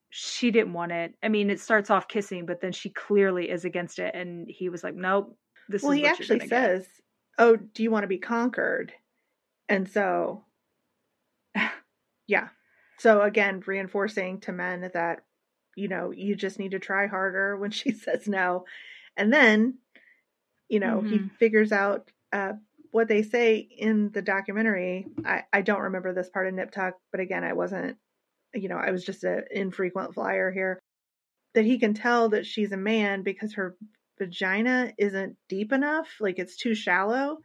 She didn't want it. I mean, it starts off kissing, but then she clearly is against it. And he was like, nope, this well, is he actually gonna get. says, "Oh, do you want to be conquered?" And so, yeah. So again, reinforcing to men that you know you just need to try harder when she says no, and then you know he Mhm. figures out uh, what they say in the documentary. I I don't remember this part of Nip Tuck, but again, I wasn't. You know, I was just an infrequent flyer here. That he can tell that she's a man because her vagina isn't deep enough, like it's too shallow.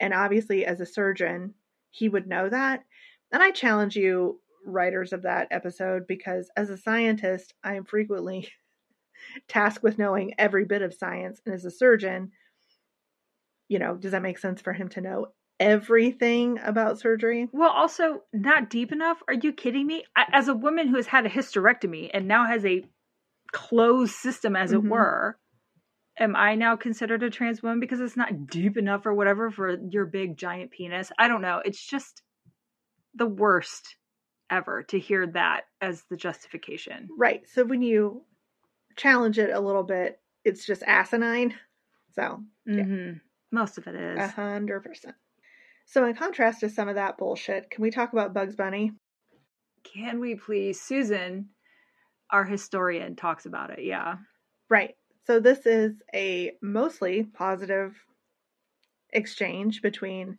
And obviously, as a surgeon, he would know that. And I challenge you, writers of that episode, because as a scientist, I am frequently tasked with knowing every bit of science. And as a surgeon, you know, does that make sense for him to know everything about surgery? Well, also not deep enough. Are you kidding me? I, as a woman who has had a hysterectomy and now has a closed system, as Mhm. it were, am I now considered a trans woman because it's not deep enough or whatever for your big giant penis? I don't know. It's just the worst ever to hear that as the justification. Right. So when you challenge it a little bit, it's just asinine. So Yeah. hmm Most of it is. A hundred percent. So, in contrast to some of that bullshit, can we talk about Bugs Bunny? Can we please, Susan, our historian, talks about it. Yeah. Right. So, this is a mostly positive exchange between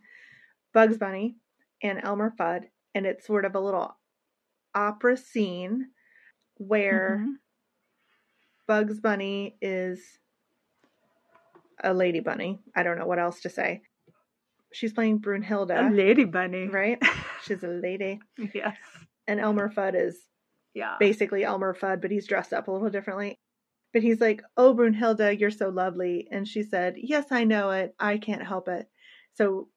Bugs Bunny and Elmer Fudd, and it's sort of a little opera scene where Mhm. Bugs Bunny is a lady bunny. I don't know what else to say. She's playing A Brunhilde, lady bunny. right? She's a lady. yes. And Elmer Fudd is Yeah. basically Elmer Fudd, but he's dressed up a little differently. But he's like, Oh, Brunhilde, you're so lovely. And she said, Yes, I know it. I can't help it. So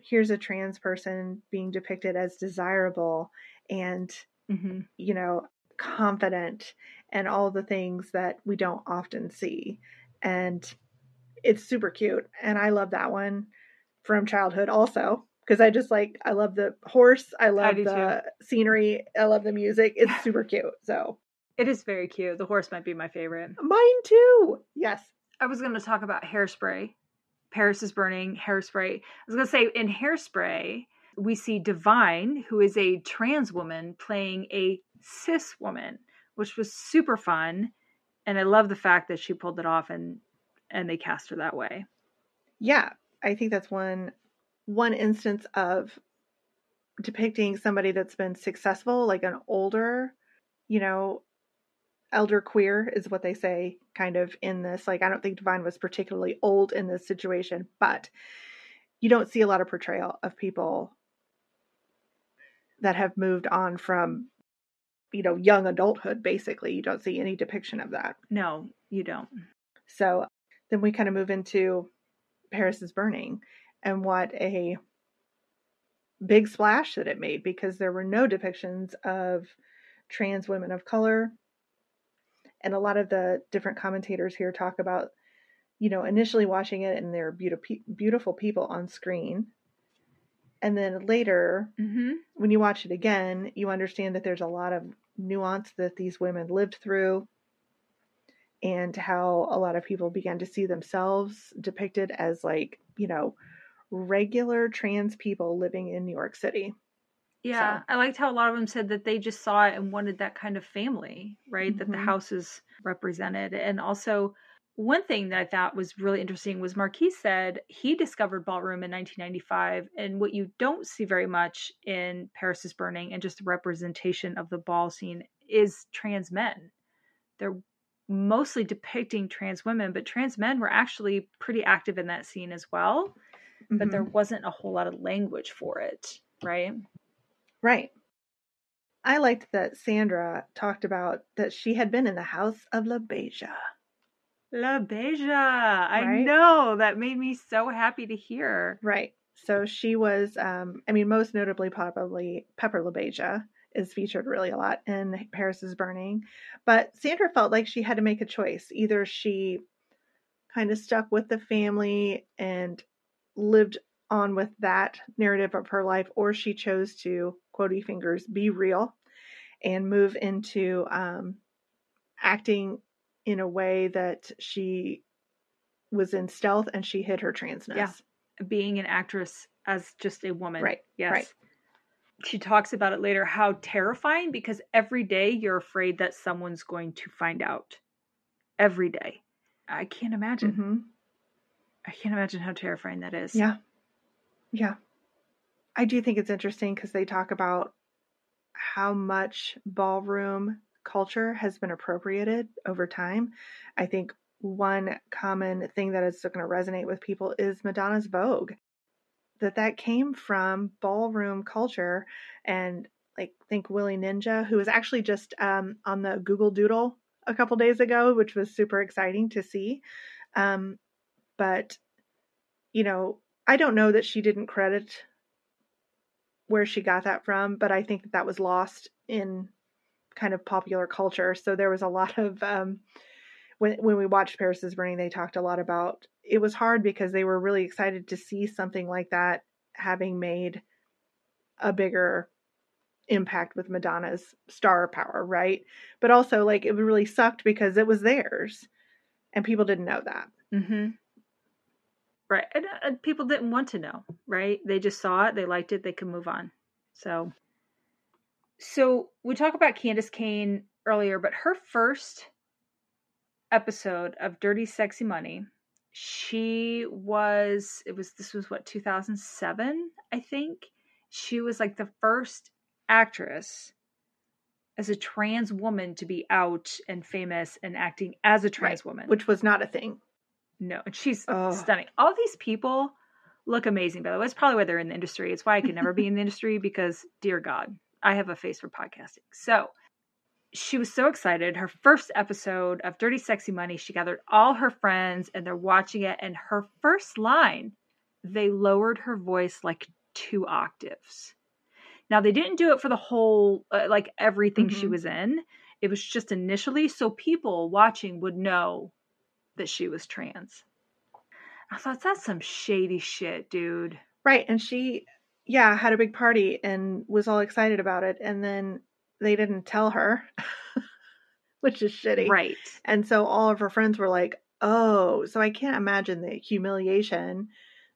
here's a trans person being depicted as desirable and, hmm you know, confident and all the things that we don't often see. And it's super cute. And I love that one from childhood also. Because I just like, I love the horse. I love do the scenery. I love the music. It's super cute. So It is very cute. The horse might be my favorite. Mine too. Yes. I was going to talk about hairspray. Paris is burning hairspray. I was going to say in hairspray, we see Divine, who is a trans woman playing a cis woman, which was super fun. And I love the fact that she pulled it off and and they cast her that way. Yeah. I think that's one one instance of depicting somebody that's been successful, like an older, you know, elder queer is what they say kind of in this. Like i don't think divine was particularly old in this situation but you don't see a lot of portrayal of people that have moved on from you know young adulthood basically. You don't see any depiction of that. No, you don't. so then we kind of move into paris is burning. And what a big splash that it made because there were no depictions of trans women of color. And a lot of the different commentators here talk about you know initially watching it and there are beautiful beautiful people on screen. And then later Mm-hmm. when you watch it again you understand that there's a lot of nuance that these women lived through and how a lot of people began to see themselves depicted as like you know regular trans people living in New York City Yeah, So- I liked how a lot of them said that they just saw it and wanted that kind of family, right? That the Mhm. houses represented. And also, one thing that I thought was really interesting was Marquise said he discovered ballroom in 1995. And what you don't see very much in Paris is Burning and just the representation of the ball scene is trans men. They're mostly depicting trans women, but trans men were actually pretty active in that scene as well. But Mhm. there wasn't a whole lot of language for it, right? Right. I liked that Sandra talked about that she had been in the house of LaBeija. La Beja. I Right? know. That made me so happy to hear. Right. So she was, um, I mean, most notably, probably Pepper LaBeija is featured really a lot in Paris is Burning. But Sandra felt like she had to make a choice. Either she kind of stuck with the family and lived on with that narrative of her life, or she chose to, quotey fingers, be real and move into um, acting in a way that she was in stealth and she hid her transness. Yeah. Being an actress as just a woman. Right, Yes. right. She talks about it later how terrifying because every day you're afraid that someone's going to find out. Every day. I can't imagine. hmm I can't imagine how terrifying that is. Yeah. Yeah. I do think it's interesting because they talk about how much ballroom culture has been appropriated over time. I think one common thing that is still going to resonate with people is Madonna's Vogue. That that came from ballroom culture and like think Willie Ninja who was actually just um, on the Google Doodle a couple days ago, which was super exciting to see. Um, but you know, I don't know that she didn't credit where she got that from, but I think that that was lost in kind of popular culture. So there was a lot of um, when when we watched Paris is Burning, they talked a lot about it was hard because they were really excited to see something like that having made a bigger impact with Madonna's star power, right? But also like it really sucked because it was theirs and people didn't know that. Mm-hmm. Right. And, and people didn't want to know, right? They just saw it, they liked it, they could move on. So so we talked about Candis Cayne earlier, but her first episode of Dirty Sexy Money, she was it was this was what 2007, I think. She was like the first actress as a trans woman to be out and famous and acting as a trans Right. woman. Which was not a thing. No, and she's Ugh. stunning. All these people look amazing, by the way. It's probably why they're in the industry. It's why I could never be in the industry because, dear God, I have a face for podcasting. So she was so excited. Her first episode of Dirty Sexy Money, she gathered all her friends and they're watching it. And her first line, they lowered her voice like two octaves. Now, they didn't do it for the whole, uh, like everything she Mhm. was in. It was just initially so people watching would know that she was trans. I thought that's some shady shit, dude. Right. And she, yeah, had a big party and was all excited about it. And then they didn't tell her, which is shitty. Right. And so all of her friends were like, oh, so I can't imagine the humiliation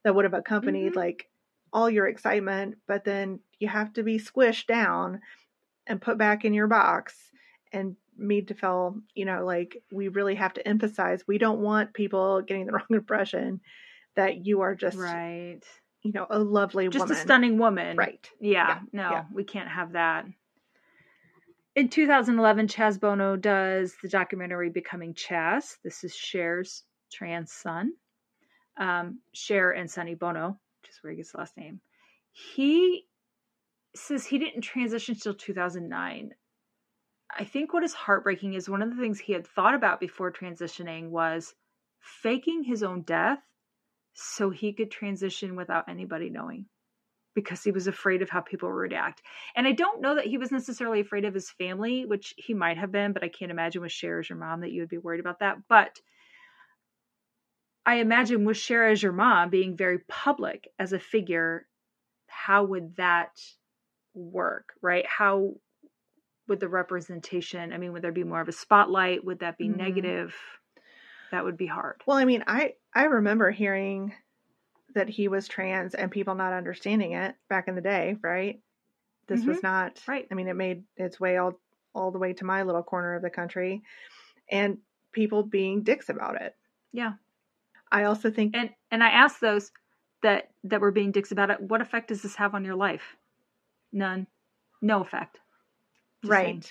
that would have accompanied Mhm. like all your excitement, but then you have to be squished down and put back in your box and made to feel, you know, like we really have to emphasize we don't want people getting the wrong impression that you are just, right. you know, a lovely Just woman. a stunning woman. Right. Yeah. Yeah, No, yeah. we can't have that. In 2011, Chaz Bono does the documentary Becoming Chaz. This is Cher's trans son, um, Cher and Sonny Bono, which is where he gets the last name. He says he didn't transition until 2009. I think what is heartbreaking is one of the things he had thought about before transitioning was faking his own death so he could transition without anybody knowing because he was afraid of how people would react. And I don't know that he was necessarily afraid of his family, which he might have been, but I can't imagine with Cher as your mom that you would be worried about that. But I imagine with Cher as your mom being very public as a figure, how would that work, right? How would the representation, I mean, would there be more of a spotlight? Would that be mm-hmm. negative? That would be hard. Well, I mean, I I remember hearing that he was trans and people not understanding it back in the day, right? This mm-hmm. was not right. I mean, it made its way all all the way to my little corner of the country and people being dicks about it. Yeah. I also think And and I asked those that that were being dicks about it, what effect does this have on your life? None. No effect. Just right. Saying.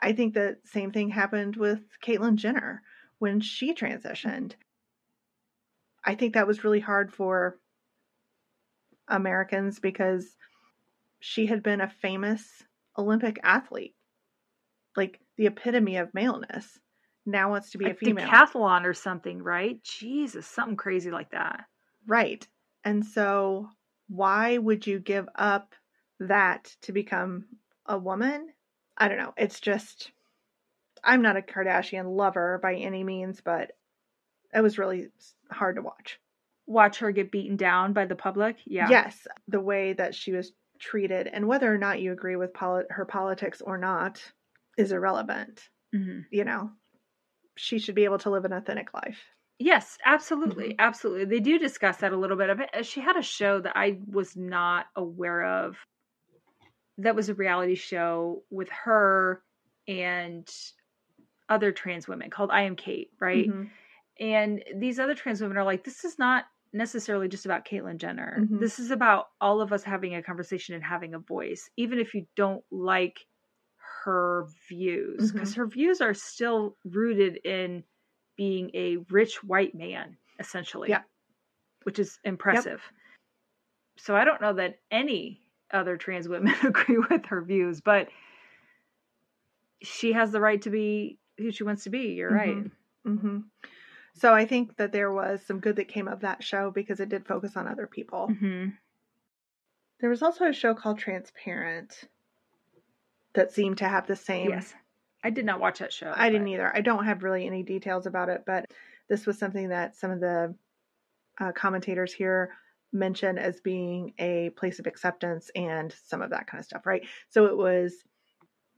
I think the same thing happened with Caitlyn Jenner when she transitioned. I think that was really hard for Americans because she had been a famous Olympic athlete, like the epitome of maleness. Now wants to be a, a female decathlon or something, right? Jesus, something crazy like that. Right. And so, why would you give up that to become a woman? I don't know. It's just, I'm not a Kardashian lover by any means, but it was really hard to watch. Watch her get beaten down by the public? Yeah. Yes. The way that she was treated and whether or not you agree with poli- her politics or not is irrelevant. Mm-hmm. You know, she should be able to live an authentic life. Yes, absolutely. Mm-hmm. Absolutely. They do discuss that a little bit of it. She had a show that I was not aware of that was a reality show with her and other trans women called I Am Cait, right? Mm-hmm. And these other trans women are like, this is not necessarily just about Caitlyn Jenner. Mm-hmm. This is about all of us having a conversation and having a voice, even if you don't like her views, because mm-hmm. her views are still rooted in being a rich white man, essentially. Yeah. Which is impressive. Yep. So I don't know that any other trans women agree with her views, but she has the right to be who she wants to be. You're mm-hmm. right. So I think that there was some good that came of that show because it did focus on other people. Mm-hmm. There was also a show called Transparent that seemed to have the same. Yes. I did not watch that show. I but... didn't either. I don't have really any details about it, but this was something that some of the uh, commentators here mentioned as being a place of acceptance and some of that kind of stuff, right? So it was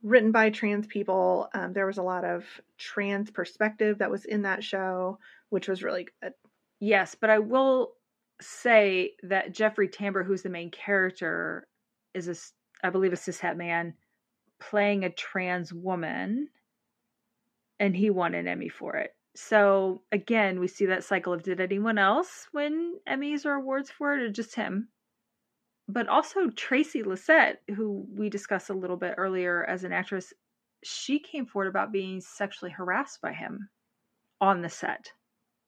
written by trans people. Um, there was a lot of trans perspective that was in that show, which was really good. Yes, but I will say that Jeffrey Tambor, who's the main character, is a, I believe, a cishet man playing a trans woman, and he won an Emmy for it. So again, we see that cycle of did anyone else win Emmys or awards for it, or just him? But also Tracy Lysette, who we discussed a little bit earlier as an actress, she came forward about being sexually harassed by him on the set,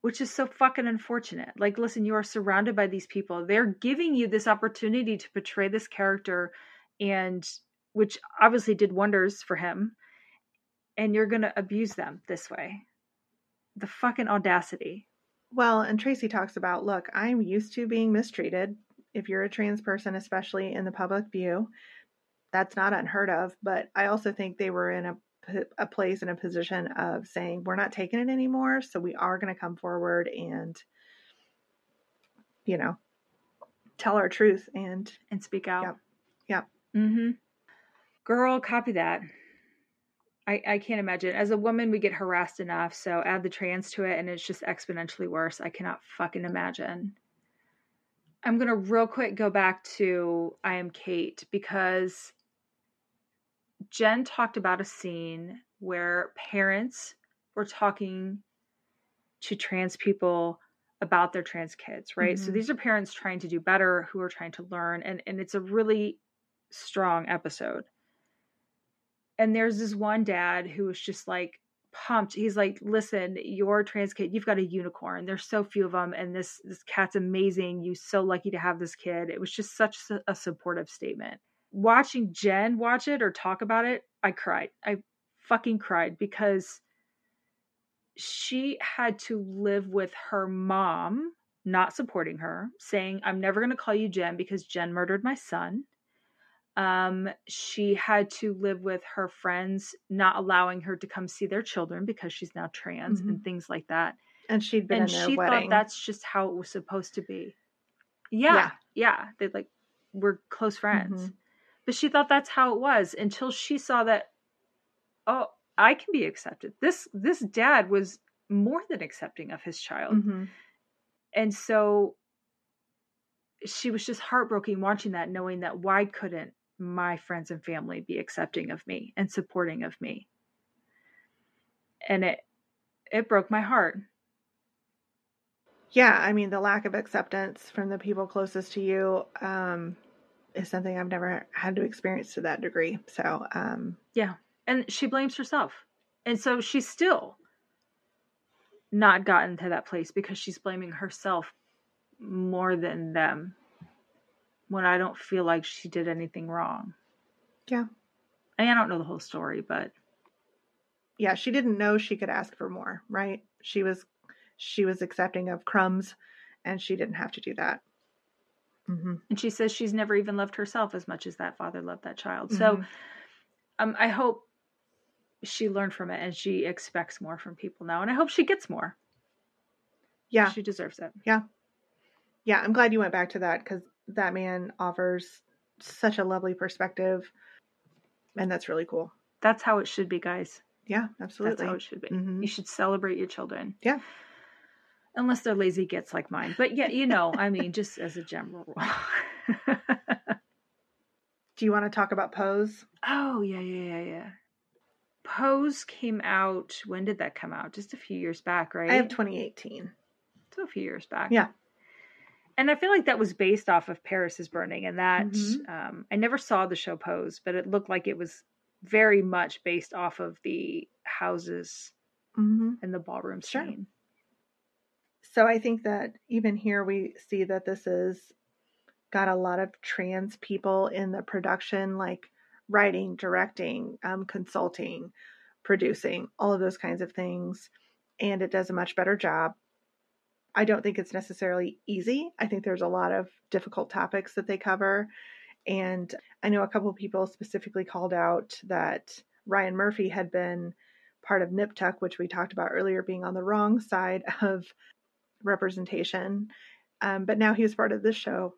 which is so fucking unfortunate. Like, listen, you are surrounded by these people. They're giving you this opportunity to portray this character, and which obviously did wonders for him, and you're going to abuse them this way. The fucking audacity. Well, and Tracy talks about, look, I'm used to being mistreated if you're a trans person, especially in the public view, that's not unheard of. But I also think they were in a a place in a position of saying we're not taking it anymore, so we are going to come forward and you know tell our truth and and speak out. Yep. Yep. Mhm. Girl, copy that. I, I can't imagine. As a woman, we get harassed enough, so add the trans to it, and it's just exponentially worse. I cannot fucking imagine. I'm going to real quick go back to I Am Cait because Jen talked about a scene where parents were talking to trans people about their trans kids, right? Mm-hmm. So these are parents trying to do better who are trying to learn and and it's a really strong episode. And there's this one dad who was just like pumped. He's like, "Listen, your trans kid, you've got a unicorn. There's so few of them, and this this cat's amazing. You so lucky to have this kid." It was just such a supportive statement. Watching Jen watch it or talk about it, I cried. I fucking cried because she had to live with her mom not supporting her, saying, I'm never going to call you Jen because Jen murdered my son. Um, she had to live with her friends not allowing her to come see their children because she's now trans Mhm. and things like that. And she'd been and she wedding. thought that's just how it was supposed to be. Yeah, Yeah. yeah, they like were close friends, Mhm. but she thought that's how it was until she saw that. Oh, I can be accepted. This this dad was more than accepting of his child, Mhm. and so she was just heartbroken watching that, knowing that why couldn't my friends and family be accepting of me and supporting of me, and it it broke my heart. Yeah, I mean, the lack of acceptance from the people closest to you um, is something I've never had to experience to that degree. So, um, Yeah. And she blames herself. And so she's still not gotten to that place because she's blaming herself more than them when I don't feel like she did anything wrong. Yeah. And I don't know the whole story, but yeah, she didn't know she could ask for more, right? She was she was accepting of crumbs, and she didn't have to do that. hmm and she says she's never even loved herself as much as that father loved that child. So Mhm. um I hope she learned from it and she expects more from people now and I hope she gets more. Yeah, She deserves it. Yeah. Yeah, I'm glad you went back to that because that man offers such a lovely perspective, and that's really cool. That's how it should be, guys. Yeah, absolutely. That's how it should be. Mhm. You should celebrate your children. Yeah. Unless they're lazy gets like mine. But yeah, you know, I mean, just as a general rule. Do you want to talk about Pose? oh, yeah, yeah, yeah, yeah. Pose came out. When did that come out? Just a few years back, right? I have 2018. So a few years back. Yeah. And I feel like that was based off of Paris is Burning. And that, Mhm. um, I never saw the show Pose, but it looked like it was very much based off of the houses hmm and the ballroom Sure. scene. So I think that even here we see that this is got a lot of trans people in the production, like writing, directing, um, consulting, producing, all of those kinds of things. And it does a much better job. I don't think it's necessarily easy. I think there's a lot of difficult topics that they cover. And I know a couple of people specifically called out that Ryan Murphy had been part of Nip Tuck, which we talked about earlier, being on the wrong side of representation. Um, but now he was part of this show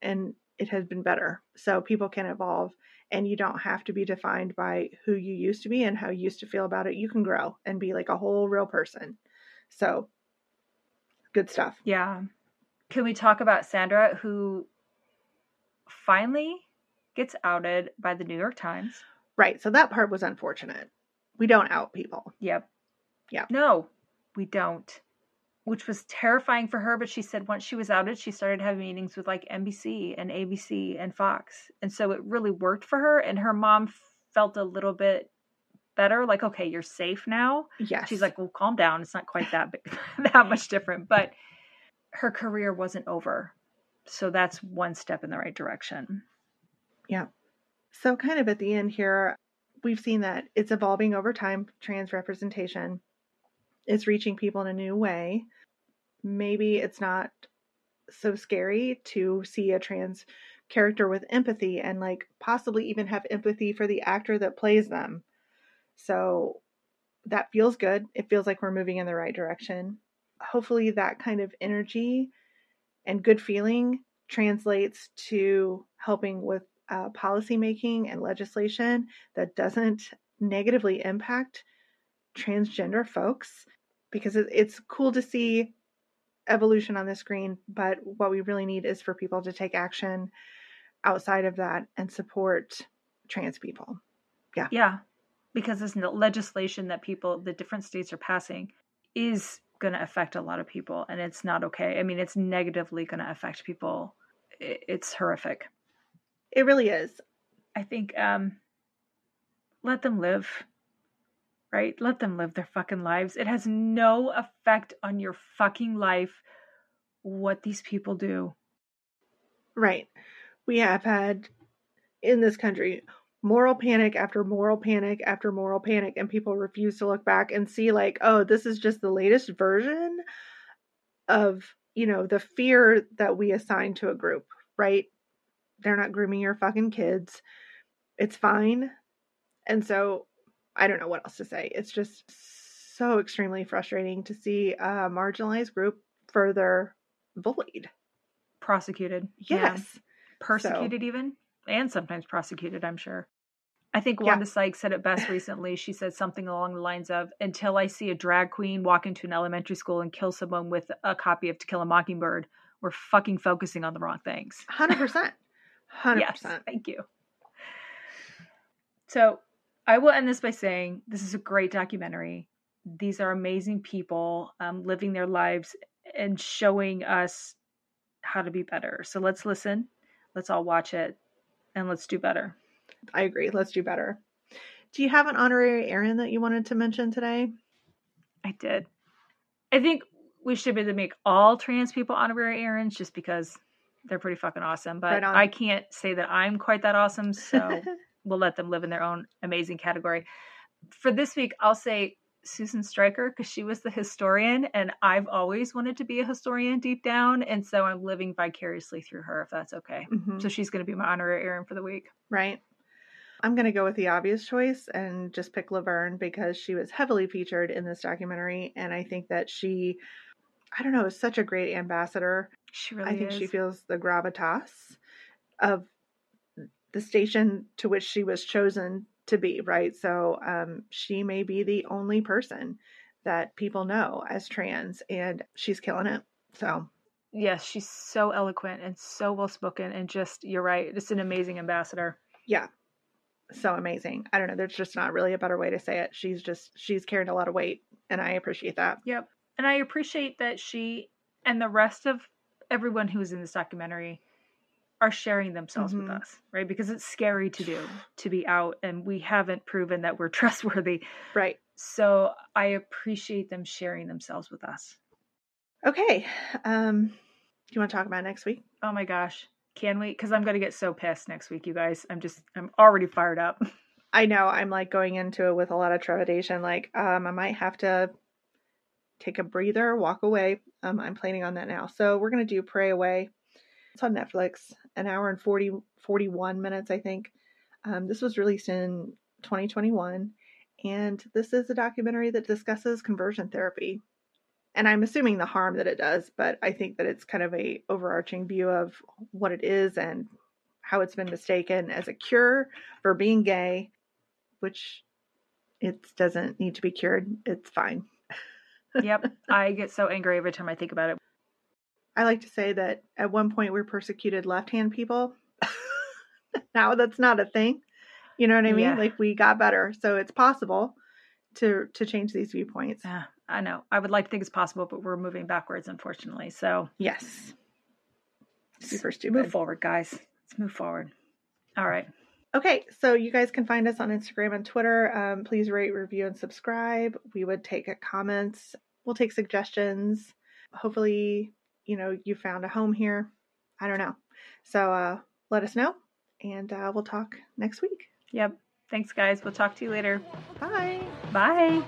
and it has been better. So people can evolve and you don't have to be defined by who you used to be and how you used to feel about it. You can grow and be like a whole real person. So good stuff. Yeah. Can we talk about Sandra, who finally gets outed by the New York Times? Right. So that part was unfortunate. We don't out people. Yep. Yeah. No, we don't. Which was terrifying for her, but she said once she was outed, she started having meetings with like NBC and ABC and Fox. And so it really worked for her. And her mom felt a little bit better, like, okay, you're safe now. Yeah. She's like, well, calm down. It's not quite that big, that much different. But her career wasn't over. So that's one step in the right direction. Yeah. So, kind of at the end here, we've seen that it's evolving over time, trans representation. It's reaching people in a new way. Maybe it's not so scary to see a trans character with empathy and, like, possibly even have empathy for the actor that plays them. So, that feels good. It feels like we're moving in the right direction. Hopefully, that kind of energy and good feeling translates to helping with uh, policy making and legislation that doesn't negatively impact transgender folks because it, it's cool to see evolution on the screen but what we really need is for people to take action outside of that and support trans people Yeah. Yeah, because this legislation that people, the different states are passing, is going to affect a lot of people, and it's not okay. I mean, it's negatively going to affect people. It's horrific. it really is I think, um, let them live. Right? Let them live their fucking lives. It has no effect on your fucking life what these people do. Right. We have had in this country moral panic after moral panic after moral panic, and people refuse to look back and see, like, oh, this is just the latest version of, you know, the fear that we assign to a group, right? They're not grooming your fucking kids. It's fine. And so I don't know what else to say. It's just so extremely frustrating to see a marginalized group further bullied, prosecuted. Yes. Yeah. Persecuted, so. even, and sometimes prosecuted, I'm sure. I think Wanda yeah. Sykes said it best recently. She said something along the lines of Until I see a drag queen walk into an elementary school and kill someone with a copy of To Kill a Mockingbird, we're fucking focusing on the wrong things. 100%. 100%. yes, thank you. So I will end this by saying this is a great documentary. These are amazing people um, living their lives and showing us how to be better. So let's listen, let's all watch it, and let's do better. I agree. Let's do better. Do you have an honorary Erin that you wanted to mention today? I did. I think we should be able to make all trans people honorary Erins just because they're pretty fucking awesome. But right I can't say that I'm quite that awesome, so we'll let them live in their own amazing category. For this week, I'll say Susan Stryker because she was the historian, and I've always wanted to be a historian deep down, and so I'm living vicariously through her, if that's okay. Mm-hmm. So she's going to be my honorary Erin for the week. Right. I'm going to go with the obvious choice and just pick Laverne because she was heavily featured in this documentary, and I think that she, I don't know, is such a great ambassador. She really I think is. she feels the gravitas of the station to which she was chosen to be, right? So um, she may be the only person that people know as trans, and she's killing it. So, yes, she's so eloquent and so well spoken, and just, you're right, just an amazing ambassador. Yeah. So amazing. I don't know. There's just not really a better way to say it. She's just, she's carrying a lot of weight, and I appreciate that. Yep. And I appreciate that she and the rest of everyone who's in this documentary are sharing themselves mm-hmm. with us, right? Because it's scary to do, to be out, and we haven't proven that we're trustworthy. Right. So I appreciate them sharing themselves with us. Okay. Um, do you want to talk about next week? Oh my gosh. Can we? Because I'm going to get so pissed next week, you guys. I'm just, I'm already fired up. I know. I'm like going into it with a lot of trepidation. Like, um, I might have to take a breather, walk away. Um, I'm planning on that now. So we're going to do Pray Away. It's on Netflix, an hour and 40, 41 minutes, I think. Um, this was released in 2021, and this is a documentary that discusses conversion therapy. And I'm assuming the harm that it does, but I think that it's kind of a overarching view of what it is and how it's been mistaken as a cure for being gay, which it doesn't need to be cured. It's fine. yep, I get so angry every time I think about it. I like to say that at one point we persecuted left hand people. now that's not a thing. You know what I mean? Yeah. Like we got better. So it's possible to to change these viewpoints. Yeah, I know. I would like to think it's possible, but we're moving backwards, unfortunately. So yes, super stupid. Move forward, guys. Let's move forward. All right. Okay, so you guys can find us on Instagram and Twitter. Um, please rate, review, and subscribe. We would take comments. We'll take suggestions. Hopefully, you know, you found a home here. I don't know. So uh, let us know, and uh, we'll talk next week. Yep. Thanks, guys. We'll talk to you later. Bye. Bye.